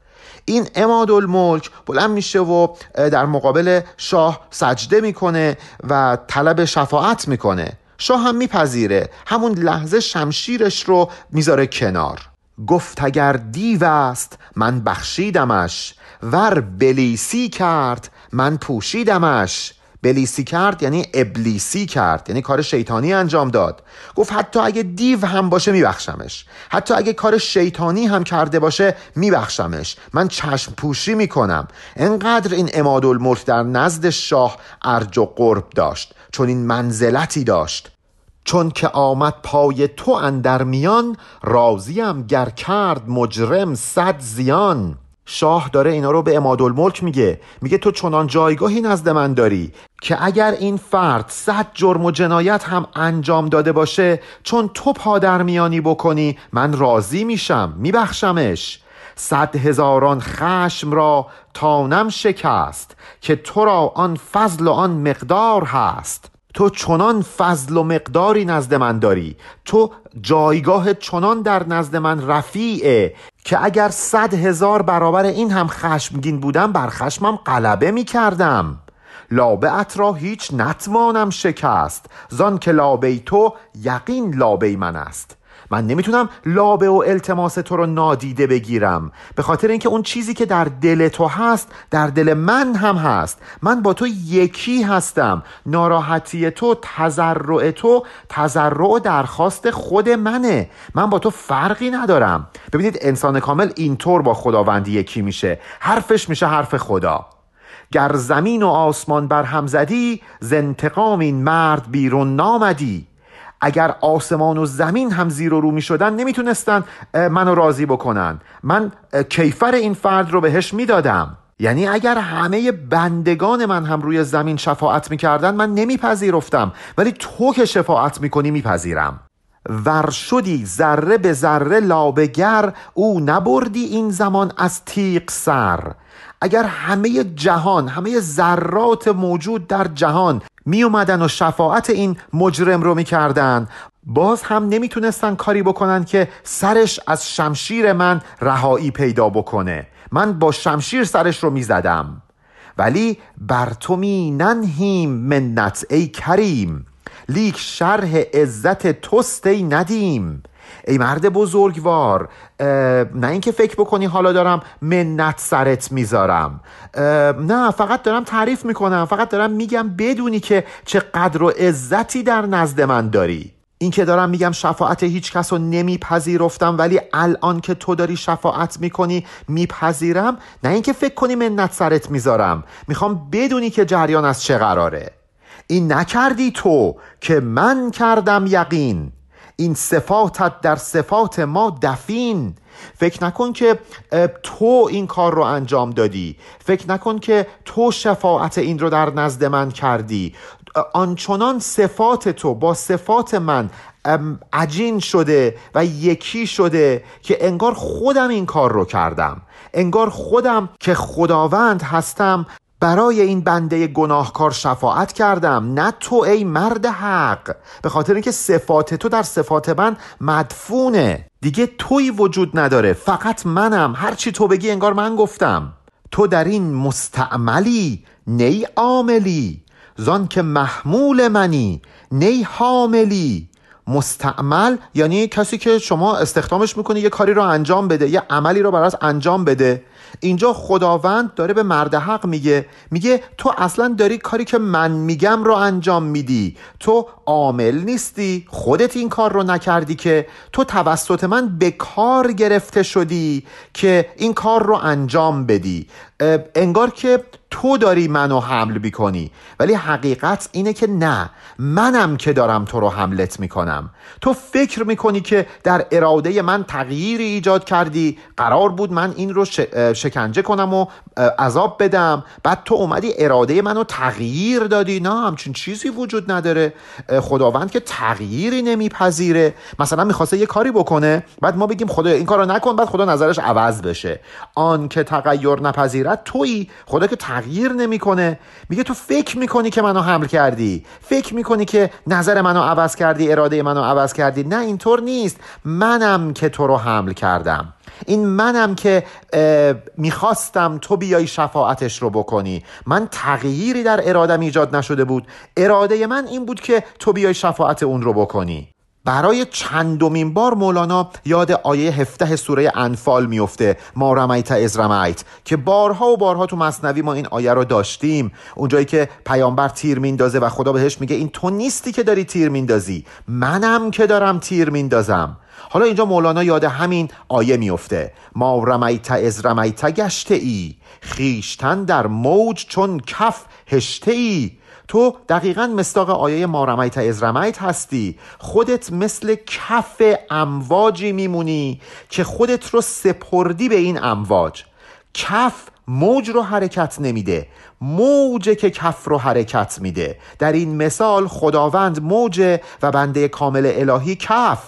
این اماد الملک بلند میشه و در مقابل شاه سجده می‌کنه و طلب شفاعت می‌کنه. شاه هم میپذیره. همون لحظه شمشیرش رو می‌ذاره کنار. گفت اگر دیو است من بخشیدمش. ور بلیسی کرد من پوشیدمش. بلیسی کرد یعنی ابلیسی کرد یعنی کار شیطانی انجام داد. گفت حتی اگه دیو هم باشه میبخشمش. حتی اگه کار شیطانی هم کرده باشه میبخشمش. من چشم پوشی می‌کنم. انقدر این اماد در نزد شاه ارج و قرب داشت چون این منزلتی داشت. چون که آمد پای تو اندر میان راضیم گر کرد مجرم صد زیان. شاه داره اینا رو به الملک میگه. میگه تو چنان جایگاهی نزد من داری که اگر این فرد صد جرم و جنایت هم انجام داده باشه چون تو پادرمیانی بکنی من راضی میشم میبخشمش. صد هزاران خشم را تانم شکست که تو را آن فضل و آن مقدار هست. تو چنان فضل و مقداری نزد من داری. تو جایگاه چنان در نزد من رفیعه که اگر صد هزار برابر این هم خشمگین بودم بر خشمم غلبه می کردم لابه را هیچ نتوانم شکست. زان که لابه تو یقین لابه من است. من نمی‌تونم لابه و التماس تو رو نادیده بگیرم. به خاطر اینکه اون چیزی که در دل تو هست در دل من هم هست. من با تو یکی هستم. ناراحتی تو تذرع تو تذرع و درخواست خود منه. من با تو فرقی ندارم. ببینید انسان کامل اینطور با خداوند یکی میشه. حرفش میشه حرف خدا. گر زمین و آسمان بر هم زدی ز انتقام این مرد بیرون نامدی. اگر آسمان و زمین هم زیر و رو می شدن نمی‌تونستن منو راضی بکنن. من کیفر این فرد رو بهش می‌دادم. یعنی اگر همه بندگان من هم روی زمین شفاعت می‌کردن من نمیپذیرفتم. ولی تو که شفاعت می‌کنی میپذیرم. ور شدی ذره به ذره لابگر او نبردی این زمان از تیق سر. اگر همه جهان همه ذرات موجود در جهان می اومدن و شفاعت این مجرم رو می‌کردن باز هم نمی‌تونستن کاری بکنن که سرش از شمشیر من رهایی پیدا بکنه. من با شمشیر سرش رو می‌زدم. ولی بر تو می ننهیم منت ای کریم. لیک شرح عزت توست ای ندیم. ای مرد بزرگوار نه اینکه فکر بکنی حالا دارم منت سرت می‌ذارم. نه فقط دارم تعریف می‌کنم فقط دارم میگم بدونی که چه قدر و عزتی در نزد من داری. این که دارم میگم شفاعت هیچ کس رو نمیپذیرفتم ولی الان که تو داری شفاعت می‌کنی میپذیرم. نه اینکه فکر کنی منت سرت می‌ذارم. می‌خوام بدونی که جریان از چه قراره. این نکردی تو که من کردم یقین. این صفاتت در صفات ما دفین. فکر نکن که تو این کار رو انجام دادی. فکر نکن که تو شفاعت این رو در نزد من کردی. آنچنان صفات تو با صفات من عجین شده و یکی شده که انگار خودم این کار رو کردم. انگار خودم که خداوند هستم برای این بنده گناهکار شفاعت کردم. نه تو ای مرد حق. به خاطر اینکه صفات تو در صفات من مدفونه. دیگه توی وجود نداره. فقط منم. هرچی تو بگی انگار من گفتم. تو در این مستعملی نی عاملی. زان که محمول منی نی حاملی. مستعمل یعنی کسی که شما استخدامش می‌کنی یه کاری رو انجام بده یه عملی رو براش انجام بده. اینجا خداوند داره به مرد حق میگه میگه تو اصلا داری کاری که من میگم رو انجام میدی. تو عامل نیستی خودت این کار رو نکردی که. تو توسط من به کار گرفته شدی که این کار رو انجام بدی. انگار که تو داری منو حمل می‌کنی. ولی حقیقت اینه که نه منم که دارم تو رو حملت می‌کنم. تو فکر می‌کنی که در اراده من تغییری ایجاد کردی. قرار بود من این رو شکنجه کنم و عذاب بدم. بعد تو اومدی اراده منو تغییر دادی. نه همچین چیزی وجود نداره. خداوند که تغییری نمیپذیره. مثلا می‌خواسته یه کاری بکنه بعد ما بگیم خدا این کارو نکن بعد خدا نظرش عوض بشه. آن که تغییر نپذیره فقط تویی. خدا که نمی‌کنه. میگه تو فکر می‌کنی که منو حمل کردی. فکر می‌کنی که نظر منو عوض کردی اراده منو عوض کردی. نه اینطور نیست. منم که تو رو حمل کردم. این منم که می‌خواستم تو بیای شفاعتش رو بکنی. من تغییری در ارادم ایجاد نشده بود. اراده من این بود که تو بیای شفاعت اون رو بکنی. برای چندمین بار مولانا یاد آیه هفته سوره انفال میفته ما رمیت از رمیت که بارها و بارها تو مصنوی ما این آیه رو داشتیم. اونجایی که پیامبر تیر میندازه و خدا بهش میگه این تو نیستی که داری تیر میندازی منم که دارم تیر میندازم. حالا اینجا مولانا یاد همین آیه میفته ما رمیت از رمیت گشته ای خیشتن در موج چون کف هشته ای تو دقیقا مستاق آیه ما رمیت از رمیت هستی. خودت مثل کف امواجی میمونی که خودت رو سپردی به این امواج. کف موج رو حرکت نمیده موجه که کف رو حرکت میده. در این مثال خداوند موجه و بنده کامل الهی کف.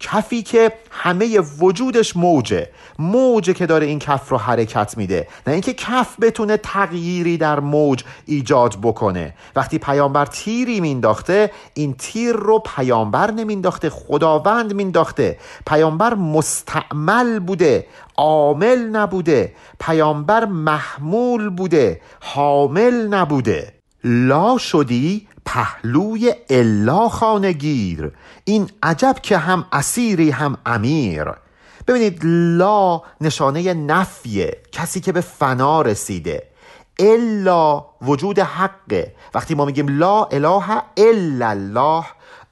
کفی که همه وجودش موجه موجه که داره این کف رو حرکت میده. نه اینکه کف بتونه تغییری در موج ایجاد بکنه. وقتی پیامبر تیری مینداخته این تیر رو پیامبر نمینداخته خداوند مینداخته. پیامبر مستعمل بوده عامل نبوده. پیامبر محمول بوده حامل نبوده. لا شدی پهلوی الا خانگیر این عجب که هم اسیری هم امیر. ببینید لا نشانه نفیه کسی که به فنا رسیده. الا وجود حقه وقتی ما میگیم لا اله الا الله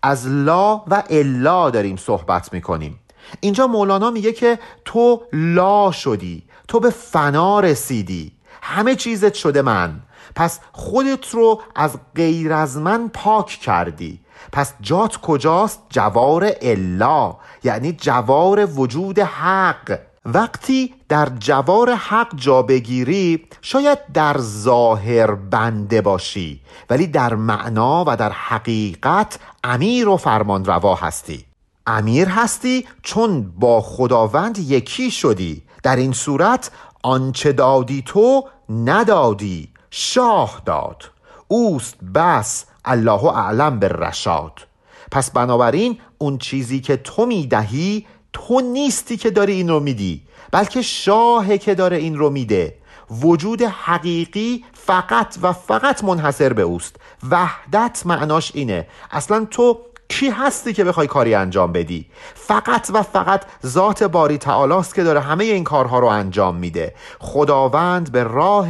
از لا و الا داریم صحبت می‌کنیم. اینجا مولانا میگه که تو لا شدی تو به فنا رسیدی. همه چیزت شده من. پس خودت رو از غیر از من پاک کردی. پس جات کجاست؟ جوار الا یعنی جوار وجود حق. وقتی در جوار حق جا بگیری شاید در ظاهر بنده باشی ولی در معنا و در حقیقت امیر و فرمان روا هستی. امیر هستی چون با خداوند یکی شدی. در این صورت آنچه دادی تو ندادی شاه داد. اوست بس الله اعلم به رشاد پس بنابراین اون چیزی که تو می‌دهی تو نیستی که داری این رو میدی بلکه شاهه که داره این رو میده. وجود حقیقی فقط و فقط منحصر به اوست. وحدت معناش اینه. اصلا تو کی هستی که بخوای کاری انجام بدی؟ فقط و فقط ذات باری تعالی که داره همه این کارها رو انجام میده. خداوند به راه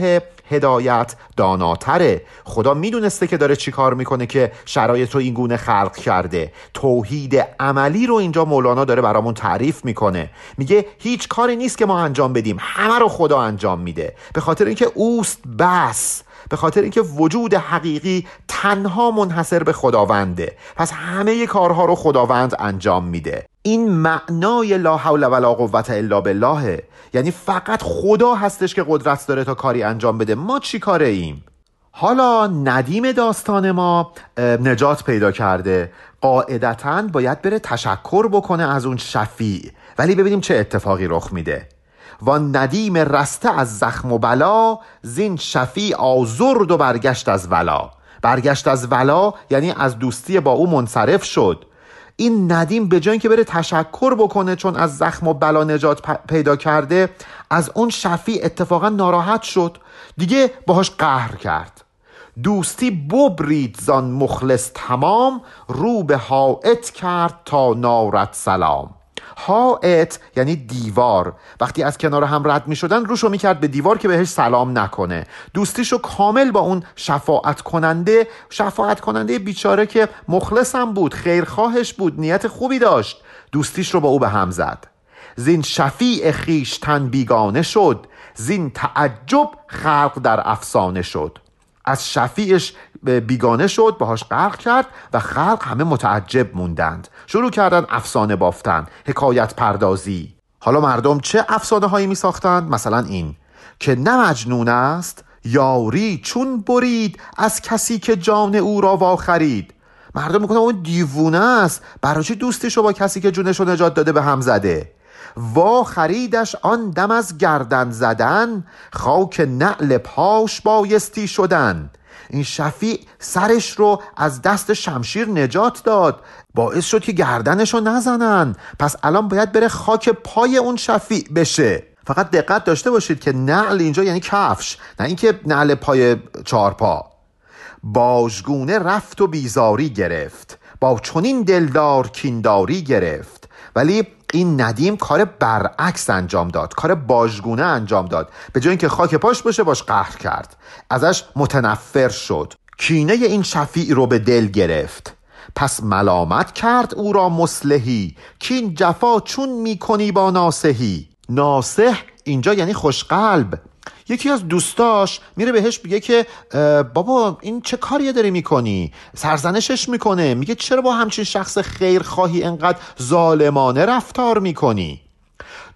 هدایت داناتره. خدا می‌دونسته که داره چی کار می‌کنه که شرایط رو این گونه خلق کرده. توحید عملی رو اینجا مولانا داره برامون تعریف می‌کنه. میگه هیچ کاری نیست که ما انجام بدیم. همه رو خدا انجام میده. به خاطر اینکه اوست بس. به خاطر اینکه وجود حقیقی تنها منحصر به خداونده. پس همه کارها رو خداوند انجام میده. این معنای لا حول ولا قوت الا بالله. یعنی فقط خدا هستش که قدرت داره تا کاری انجام بده. ما چی کاره ایم؟ حالا ندیم داستان ما نجات پیدا کرده. قاعدتا باید بره تشکر بکنه از اون شفیع. ولی ببینیم چه اتفاقی رخ میده. و ندیم رسته از زخم و بلا زین شفیع آزرد و برگشت از ولا. برگشت از ولا یعنی از دوستی با او منصرف شد. این ندیم به جای که بره تشکر بکنه چون از زخم و بلا نجات پیدا کرده از اون شفیع اتفاقا ناراحت شد. دیگه باهاش قهر کرد. دوستی ببرید زان مخلص تمام رو به حائط کرد تا نارت سلام. حائط یعنی دیوار. وقتی از کنار هم رد می شدن روشو می کرد به دیوار که بهش سلام نکنه. دوستیشو کامل با اون شفاعت کننده شفاعت کننده بیچاره که مخلصم بود خیرخواهش بود نیت خوبی داشت دوستیش رو با او به هم زد. زین شفیع خیشتن بیگانه شد زین تعجب خلق در افسانه شد. از شفیعش بیگانه شد باهاش غرق کرد و خلق همه متعجب موندند. شروع کردن افسانه بافتن حکایت پردازی. حالا مردم چه افسانه هایی می ساختند مثلا این که نه مجنون است یاری چون برید از کسی که جان او را وا خرید. مردم می‌کنه اون دیوونه است برای چی دوستش رو با کسی که جونش رو نجات داده به هم زده؟ وا خریدش آن دم از گردن زدن خاک نعل پاش بایستی شدن. این شفیع سرش رو از دست شمشیر نجات داد. باعث شد که گردنش رو نزنن. پس الان باید بره خاک پای اون شفیع بشه. فقط دقت داشته باشید که نعل اینجا یعنی کفش نه اینکه نعل پای چارپا باژگونه رفت و بیزاری گرفت. با چنین دلدار کینداری گرفت. ولی این ندیم کار برعکس انجام داد کار باژگونه انجام داد. به جای اینکه خاک پاش باشه باش قهر کرد. ازش متنفر شد. کینه این شفیع رو به دل گرفت. پس ملامت کرد او را مسلحی کین جفا چون می‌کنی با ناسهی ناسه اینجا یعنی خوشقلب. یکی از دوستاش میره بهش میگه که بابا این چه کاریه داری می‌کنی؟ سرزنشش می‌کنه. میگه چرا با همچین شخص خیرخواهی انقدر ظالمانه رفتار می‌کنی؟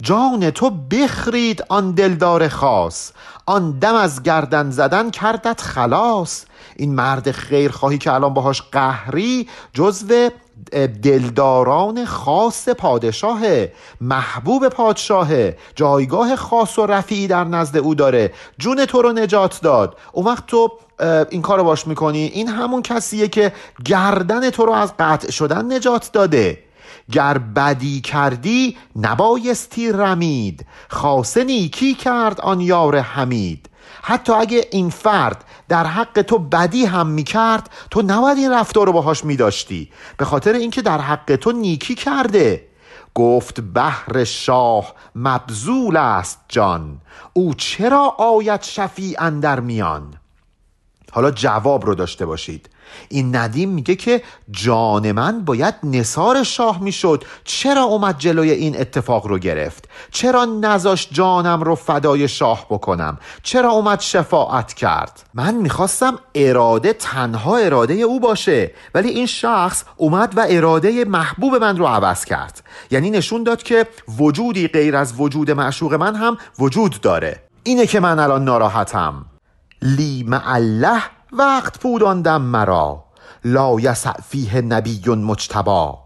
جان تو بخرید آن دلدار خاص. آن دم از گردن زدن کردت خلاص. این مرد خیرخواهی که الان باهاش قهری جزو دلداران خاص پادشاه محبوب پادشاه جایگاه خاص و رفیعی در نزد او داره. جون تو رو نجات داد. اون وقت تو این کار رو باش می‌کنی. این همون کسیه که گردن تو رو از قطع شدن نجات داده. گر بدی کردی نبایستی رمید. خاصه نیکی کرد آن یار حمید. حتی اگه این فرد در حق تو بدی هم می‌کرد تو نباید این رفتار رو باهاش میداشتی. به خاطر اینکه در حق تو نیکی کرده. گفت بهر شاه مبزول است جان. او چرا آید شفیع اندر میان؟ حالا جواب رو داشته باشید. این ندیم میگه که جان من باید نصار شاه می‌شد. چرا اومد جلوی این اتفاق رو گرفت؟ چرا نزاش جانم رو فدای شاه بکنم؟ چرا اومد شفاعت کرد؟ من می‌خواستم اراده تنها اراده او باشه ولی این شخص اومد و اراده محبوب من رو عوض کرد. یعنی نشون داد که وجودی غیر از وجود معشوق من هم وجود داره. اینه که من الان ناراحتم. لی الله وقت پوداندم مرا. لا یسع فیه نبی مجتبا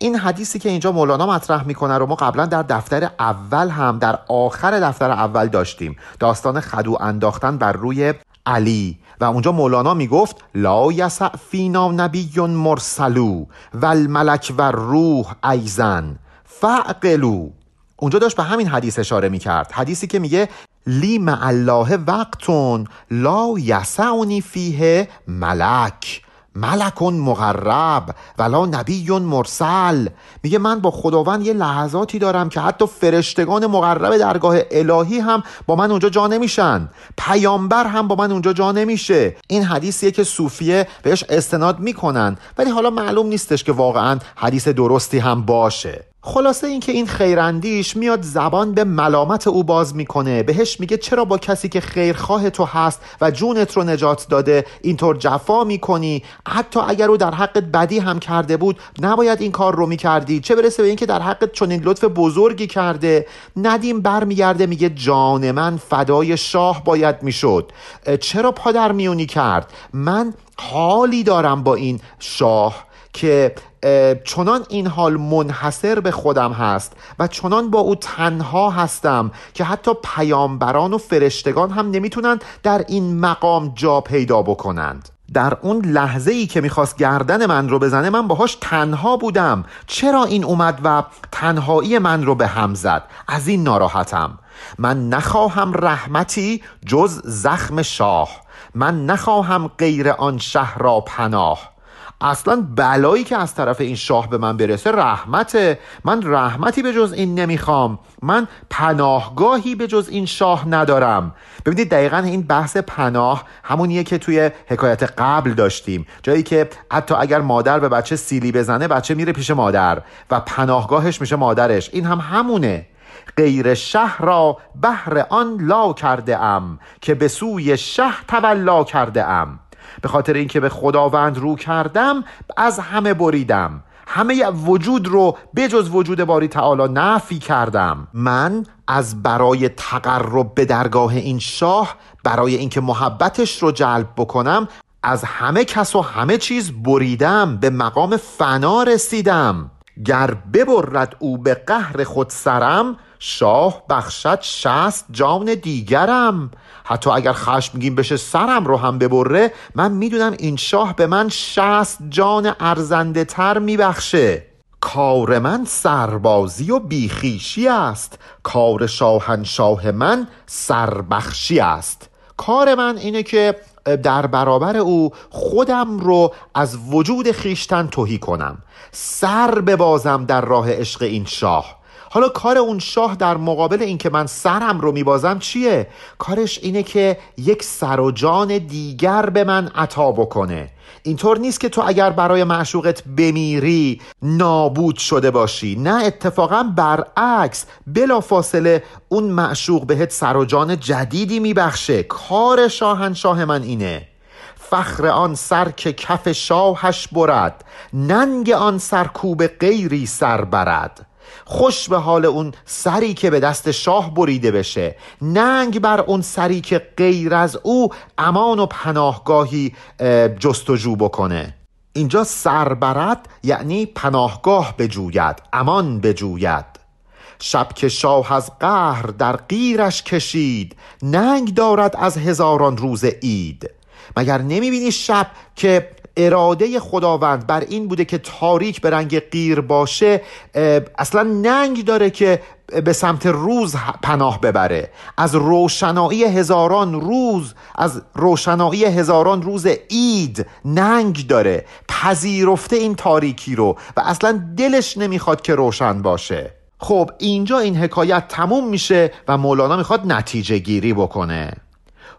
این حدیثی که اینجا مولانا مطرح می‌کنه رو ما قبلا در دفتر اول هم در آخر دفتر اول داشتیم. داستان خدو انداختن بر روی علی. و اونجا مولانا می‌گفت لا یسع فینا نبی مرسلو و الملک و روح ایزن فعقلو اونجا داشت به همین حدیث اشاره می‌کرد. حدیثی که میگه لی مع الله وقتون لا یسعنی فیه ملک. ملکون مقرب ولا نبی مرسل. میگه من با خداوند یه لحظاتی دارم که حتی فرشتگان مقرب درگاه الهی هم با من اونجا جا نمیشن. پیامبر هم با من اونجا جا نمیشه. این حدیثیه که صوفیه بهش استناد می‌کنن. ولی حالا معلوم نیستش که واقعا حدیث درستی هم باشه. خلاصه اینکه این خیراندیش میاد زبان به ملامت او باز می‌کنه. بهش میگه چرا با کسی که خیرخواه تو هست و جونت رو نجات داده اینطور جفا می‌کنی؟ حتی اگر او در حقت بدی هم کرده بود نباید این کار رو می‌کردی. چه برسه به اینکه در حقت چنین لطف بزرگی کرده. ندیم برمیگرده میگه جان من فدای شاه باید می‌شد. چرا پادر میونی کرد؟ من حالی دارم با این شاه که چنان این حال منحصر به خودم هست و چنان با او تنها هستم که حتی پیامبران و فرشتگان هم نمی‌تونند در این مقام جا پیدا بکنند. در اون لحظه ای که می‌خواست گردن من رو بزنه من باهاش تنها بودم. چرا این اومد و تنهایی من رو به هم زد؟ از این ناراحتم. من نخواهم رحمتی جز زخم شاه. من نخواهم غیر آن شهر را پناه. اصلا بلایی که از طرف این شاه به من برسه رحمته. من رحمتی به جز این نمی‌خوام. من پناهگاهی به جز این شاه ندارم. ببینید دقیقا این بحث پناه همونیه که توی حکایت قبل داشتیم. جایی که حتی اگر مادر به بچه سیلی بزنه بچه میره پیش مادر و پناهگاهش میشه مادرش. این هم همونه. غیر شهر را بهر آن لا کرده ام که به سوی شهر تولا کرده ام به خاطر اینکه به خداوند رو کردم از همه بریدم. همه وجود رو بجز وجود باری تعالی نفی کردم. من از برای تقرب به درگاه این شاه برای اینکه محبتش رو جلب بکنم از همه کس و همه چیز بریدم به مقام فنا رسیدم. گر ببرد او به قهر خود سرم شاه بخشد شست جان دیگرم. حتی اگر خشمگین بشه سرم رو هم ببره من می‌دونم این شاه به من شست جان ارزنده تر میبخشه. کار من سربازی و بیخیشی است. کار شاهنشاه من سربخشی است. کار من اینه که در برابر او خودم رو از وجود خیشتن توهی کنم. سر ببازم در راه عشق این شاه. حالا کار اون شاه در مقابل اینکه من سرم رو میبازم چیه؟ کارش اینه که یک سر و جان دیگر به من عطا بکنه. اینطور نیست که تو اگر برای معشوقت بمیری نابود شده باشی. نه اتفاقا برعکس. بلا فاصله اون معشوق بهت سر و جان جدیدی میبخشه. کار شاهنشاه من اینه. فخر آن سر که کف شاهش برد ننگ آن سرکوب غیری سر برد. خوش به حال اون سری که به دست شاه بریده بشه. ننگ بر اون سری که غیر از او امان و پناهگاهی جستجو بکنه. اینجا سربرد یعنی پناهگاه بجوید امان بجوید. شب که شاه از قهر در غیرش کشید ننگ دارد از هزاران روز اید مگر نمی‌بینی شب که اراده خداوند بر این بوده که تاریک به رنگ قیر باشه اصلا ننگ داره که به سمت روز پناه ببره. از روشنایی هزاران روز از روشنایی هزاران روز اید ننگ داره. پذیرفته این تاریکی رو و اصلا دلش نمی‌خواد که روشن باشه. خب اینجا این حکایت تموم میشه و مولانا می‌خواد نتیجه گیری بکنه.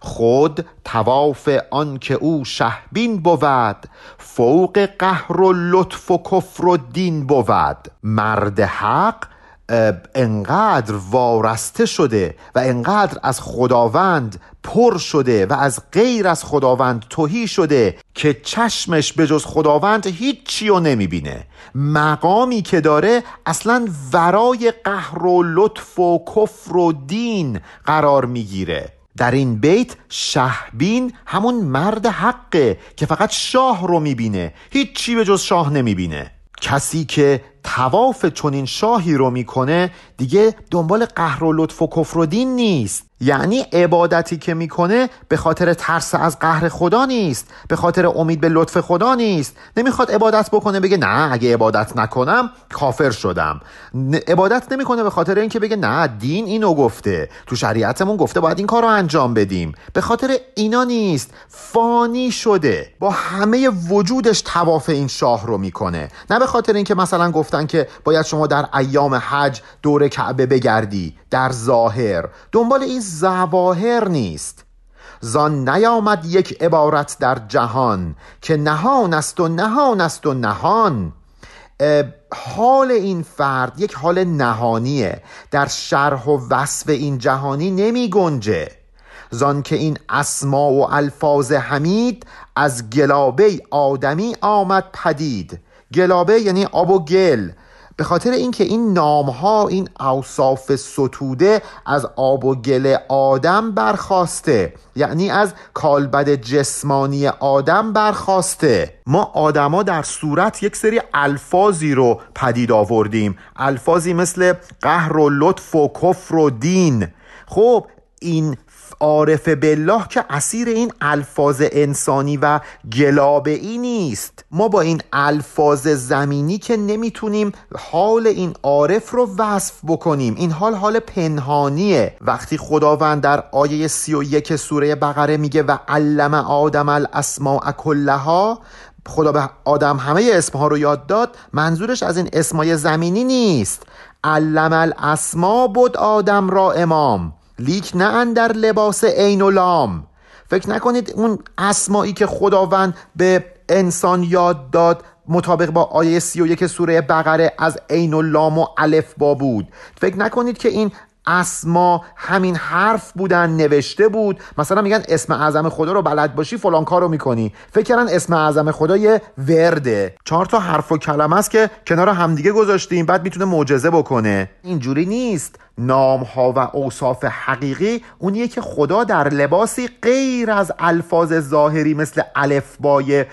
خود تواف آن که او شهبین بود فوق قهر و لطف و کفر و دین بود. مرد حق انقدر وارسته شده و انقدر از خداوند پر شده و از غیر از خداوند توهی شده که چشمش به جز خداوند هیچی رو نمی‌بینه. مقامی که داره اصلا ورای قهر و لطف و کفر و دین قرار می‌گیره. در این بیت شهبین همون مرد حقه که فقط شاه رو می‌بینه. هیچی به جز شاه نمی‌بینه. کسی که تواف چنین شاهی رو می‌کنه دیگه دنبال قهر و لطف و کفر و دین نیست. یعنی عبادتی که می‌کنه به خاطر ترس از قهر خدا نیست به خاطر امید به لطف خدا نیست. نمی‌خواد عبادت بکنه بگه نه اگه عبادت نکنم کافر شدم. عبادت نمی‌کنه به خاطر اینکه بگه نه دین اینو گفته. تو شریعتمون گفته باید این کار رو انجام بدیم. به خاطر اینا نیست. فانی شده. با همه وجودش تواف این شاه رو می‌کنه. نه به خاطر اینکه مثلا گفتن که باید شما در ایام حج دور کعبه بگردی در ظاهر. دنبال این زواهر نیست. زان نیامد یک عبارت در جهان که نهان است و نهان است و نهان. حال این فرد یک حال نهانیه. در شرح و وصف این جهانی نمی گنجه. زان که این اسما و الفاظ حمید از گلابه آدمی آمد پدید. گلابه یعنی آب و گل. به خاطر اینکه این نام ها این اوصاف ستوده از آب و گل آدم برخواسته یعنی از کالبد جسمانی آدم برخواسته. ما آدما در صورت یک سری الفاظی رو پدید آوردیم. الفاظی مثل قهر و لطف و کفر و دین. خب این عارف بالله که اسیر این الفاظ انسانی و گلابه ای نیست. ما با این الفاظ زمینی که نمی‌تونیم حال این عارف رو وصف بکنیم. این حال حال پنهانیه. وقتی خداوند در آیه سی و یک سوره بقره میگه و علم آدم الاسماء کلها خدا به آدم همه اسمها رو یاد داد منظورش از این اسمای زمینی نیست. علم الاسما بود آدم را امام. لیک نه اندر لباس عین و لام. فکر نکنید اون اسمایی که خداوند به انسان یاد داد مطابق با آیه سی و یک سوره بقره از عین و لام و الف با بود. فکر نکنید که این اسما همین حرف بودن نوشته بود. مثلا میگن اسم اعظم خدا رو بلد باشی فلان کارو می‌کنی. فکر کردن اسم اعظم خدا یه ورده. چهار تا حرف و کلمه است که کنار همدیگه گذاشتیم. بعد می‌تونه معجزه بکنه. اینجوری نیست. نام ها و اوصاف حقیقی اونیه که خدا در لباسی غیر از الفاظ ظاهری مثل الفبای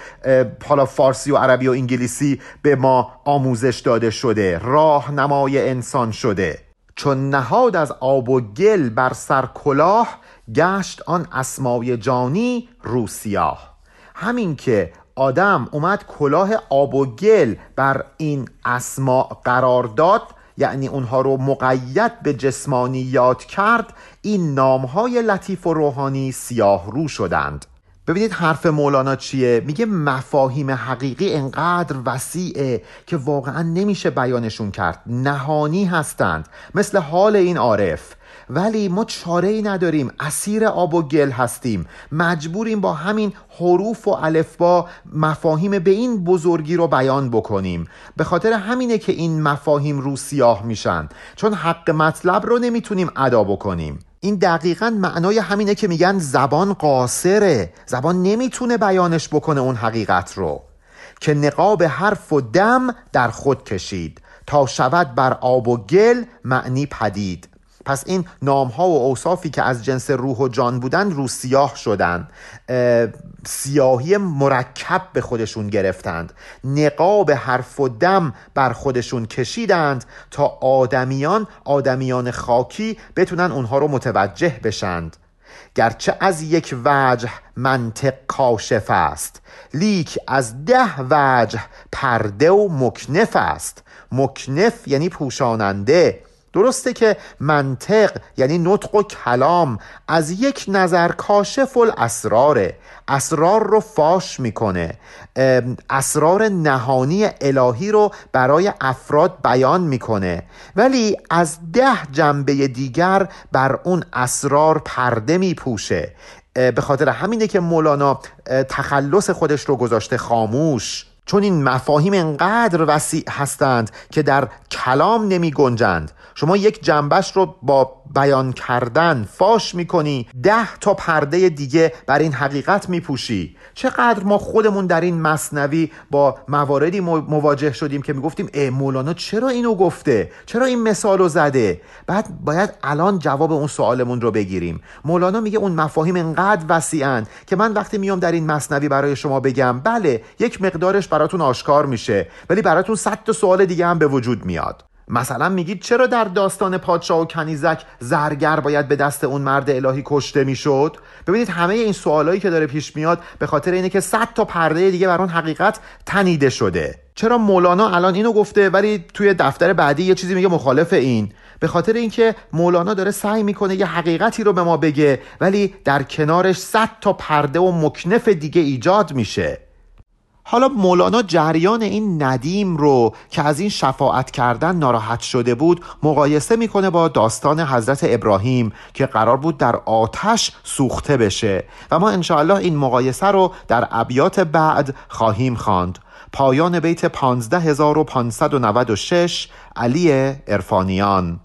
حالا فارسی و عربی و انگلیسی به ما آموزش داده شده. راهنمای انسان شده. چون نهاد از آب و گل بر سر کلاه گشت آن اسمای جانی روسیاه همین که آدم اومد کلاه آب و گل بر این اسما قرار داد یعنی اونها رو مقید به جسمانیات کرد این نامهای لطیف و روحانی سیاه رو شدند. ببینید حرف مولانا چیه؟ میگه مفاهیم حقیقی انقدر وسیعه که واقعا نمیشه بیانشون کرد. نهانی هستند. مثل حال این عارف. ولی ما چاره ای نداریم. اسیر آب و گل هستیم. مجبوریم با همین حروف و الفبا مفاهیم به این بزرگی رو بیان بکنیم. به خاطر همینه که این مفاهیم رو سیاه میشن. چون حق مطلب رو نمی‌تونیم ادا بکنیم. این دقیقا معنای همینه که میگن زبان قاصره. زبان نمی‌تونه بیانش بکنه اون حقیقت رو. که نقاب حرف و دم در خود کشید. تا شود بر آب و گل معنی پدید. پس این نام ها و اوصافی که از جنس روح و جان بودن رو سیاه شدن. سیاهی مرکب به خودشون گرفتند. نقاب حرف و دم بر خودشون کشیدند تا آدمیان آدمیان خاکی بتونن اونها رو متوجه بشند. گرچه از یک وجه منطق کاشف است لیک از ده وجه پرده و مکنف است. مکنف یعنی پوشاننده. درسته که منطق یعنی نطق و کلام از یک نظر کاشف الاسراره. اسرار رو فاش می‌کنه. اسرار نهانی الهی رو برای افراد بیان می‌کنه. ولی از ده جنبه دیگر بر اون اسرار پرده میپوشه. به خاطر همینه که مولانا تخلص خودش رو گذاشته خاموش. چون این مفاهیم انقدر وسیع هستند که در کلام نمی گنجند. شما یک جنبش رو با بیان کردن فاش می‌کنی ده تا پرده دیگه بر این حقیقت میپوشی چقدر ما خودمون در این مصنوی با مواردی مواجه شدیم که می‌گفتیم ای مولانا چرا اینو گفته؟ چرا این مثال رو زده؟ بعد باید الان جواب اون سوالمون رو بگیریم. مولانا میگه اون مفاهیم انقدر وسیعن که من وقتی میام در این مصنوی برای شما بگم بله یک مقدارش براتون آشکار میشه ولی براتون صد تا سوال دیگه هم به وجود میاد. مثلا میگید چرا در داستان پادشاه و کنیزک زرگر باید به دست اون مرد الهی کشته می‌شد؟ ببینید همه این سوالایی که داره پیش میاد به خاطر اینه که صد تا پرده دیگه بر اون حقیقت تنیده شده. چرا مولانا الان اینو گفته ولی توی دفتر بعدی یه چیزی میگه مخالف این؟ به خاطر اینکه مولانا داره سعی می‌کنه یه حقیقتی رو به ما بگه ولی در کنارش صد تا پرده و مکنف دیگه ایجاد میشه. حالا مولانا جریان این ندیم رو که از این شفاعت کردن ناراحت شده بود مقایسه می‌کنه با داستان حضرت ابراهیم که قرار بود در آتش سوخته بشه و ما انشاءالله این مقایسه رو در ابیات بعد خواهیم خواند. پایان بیت 15596 علی ارفانیان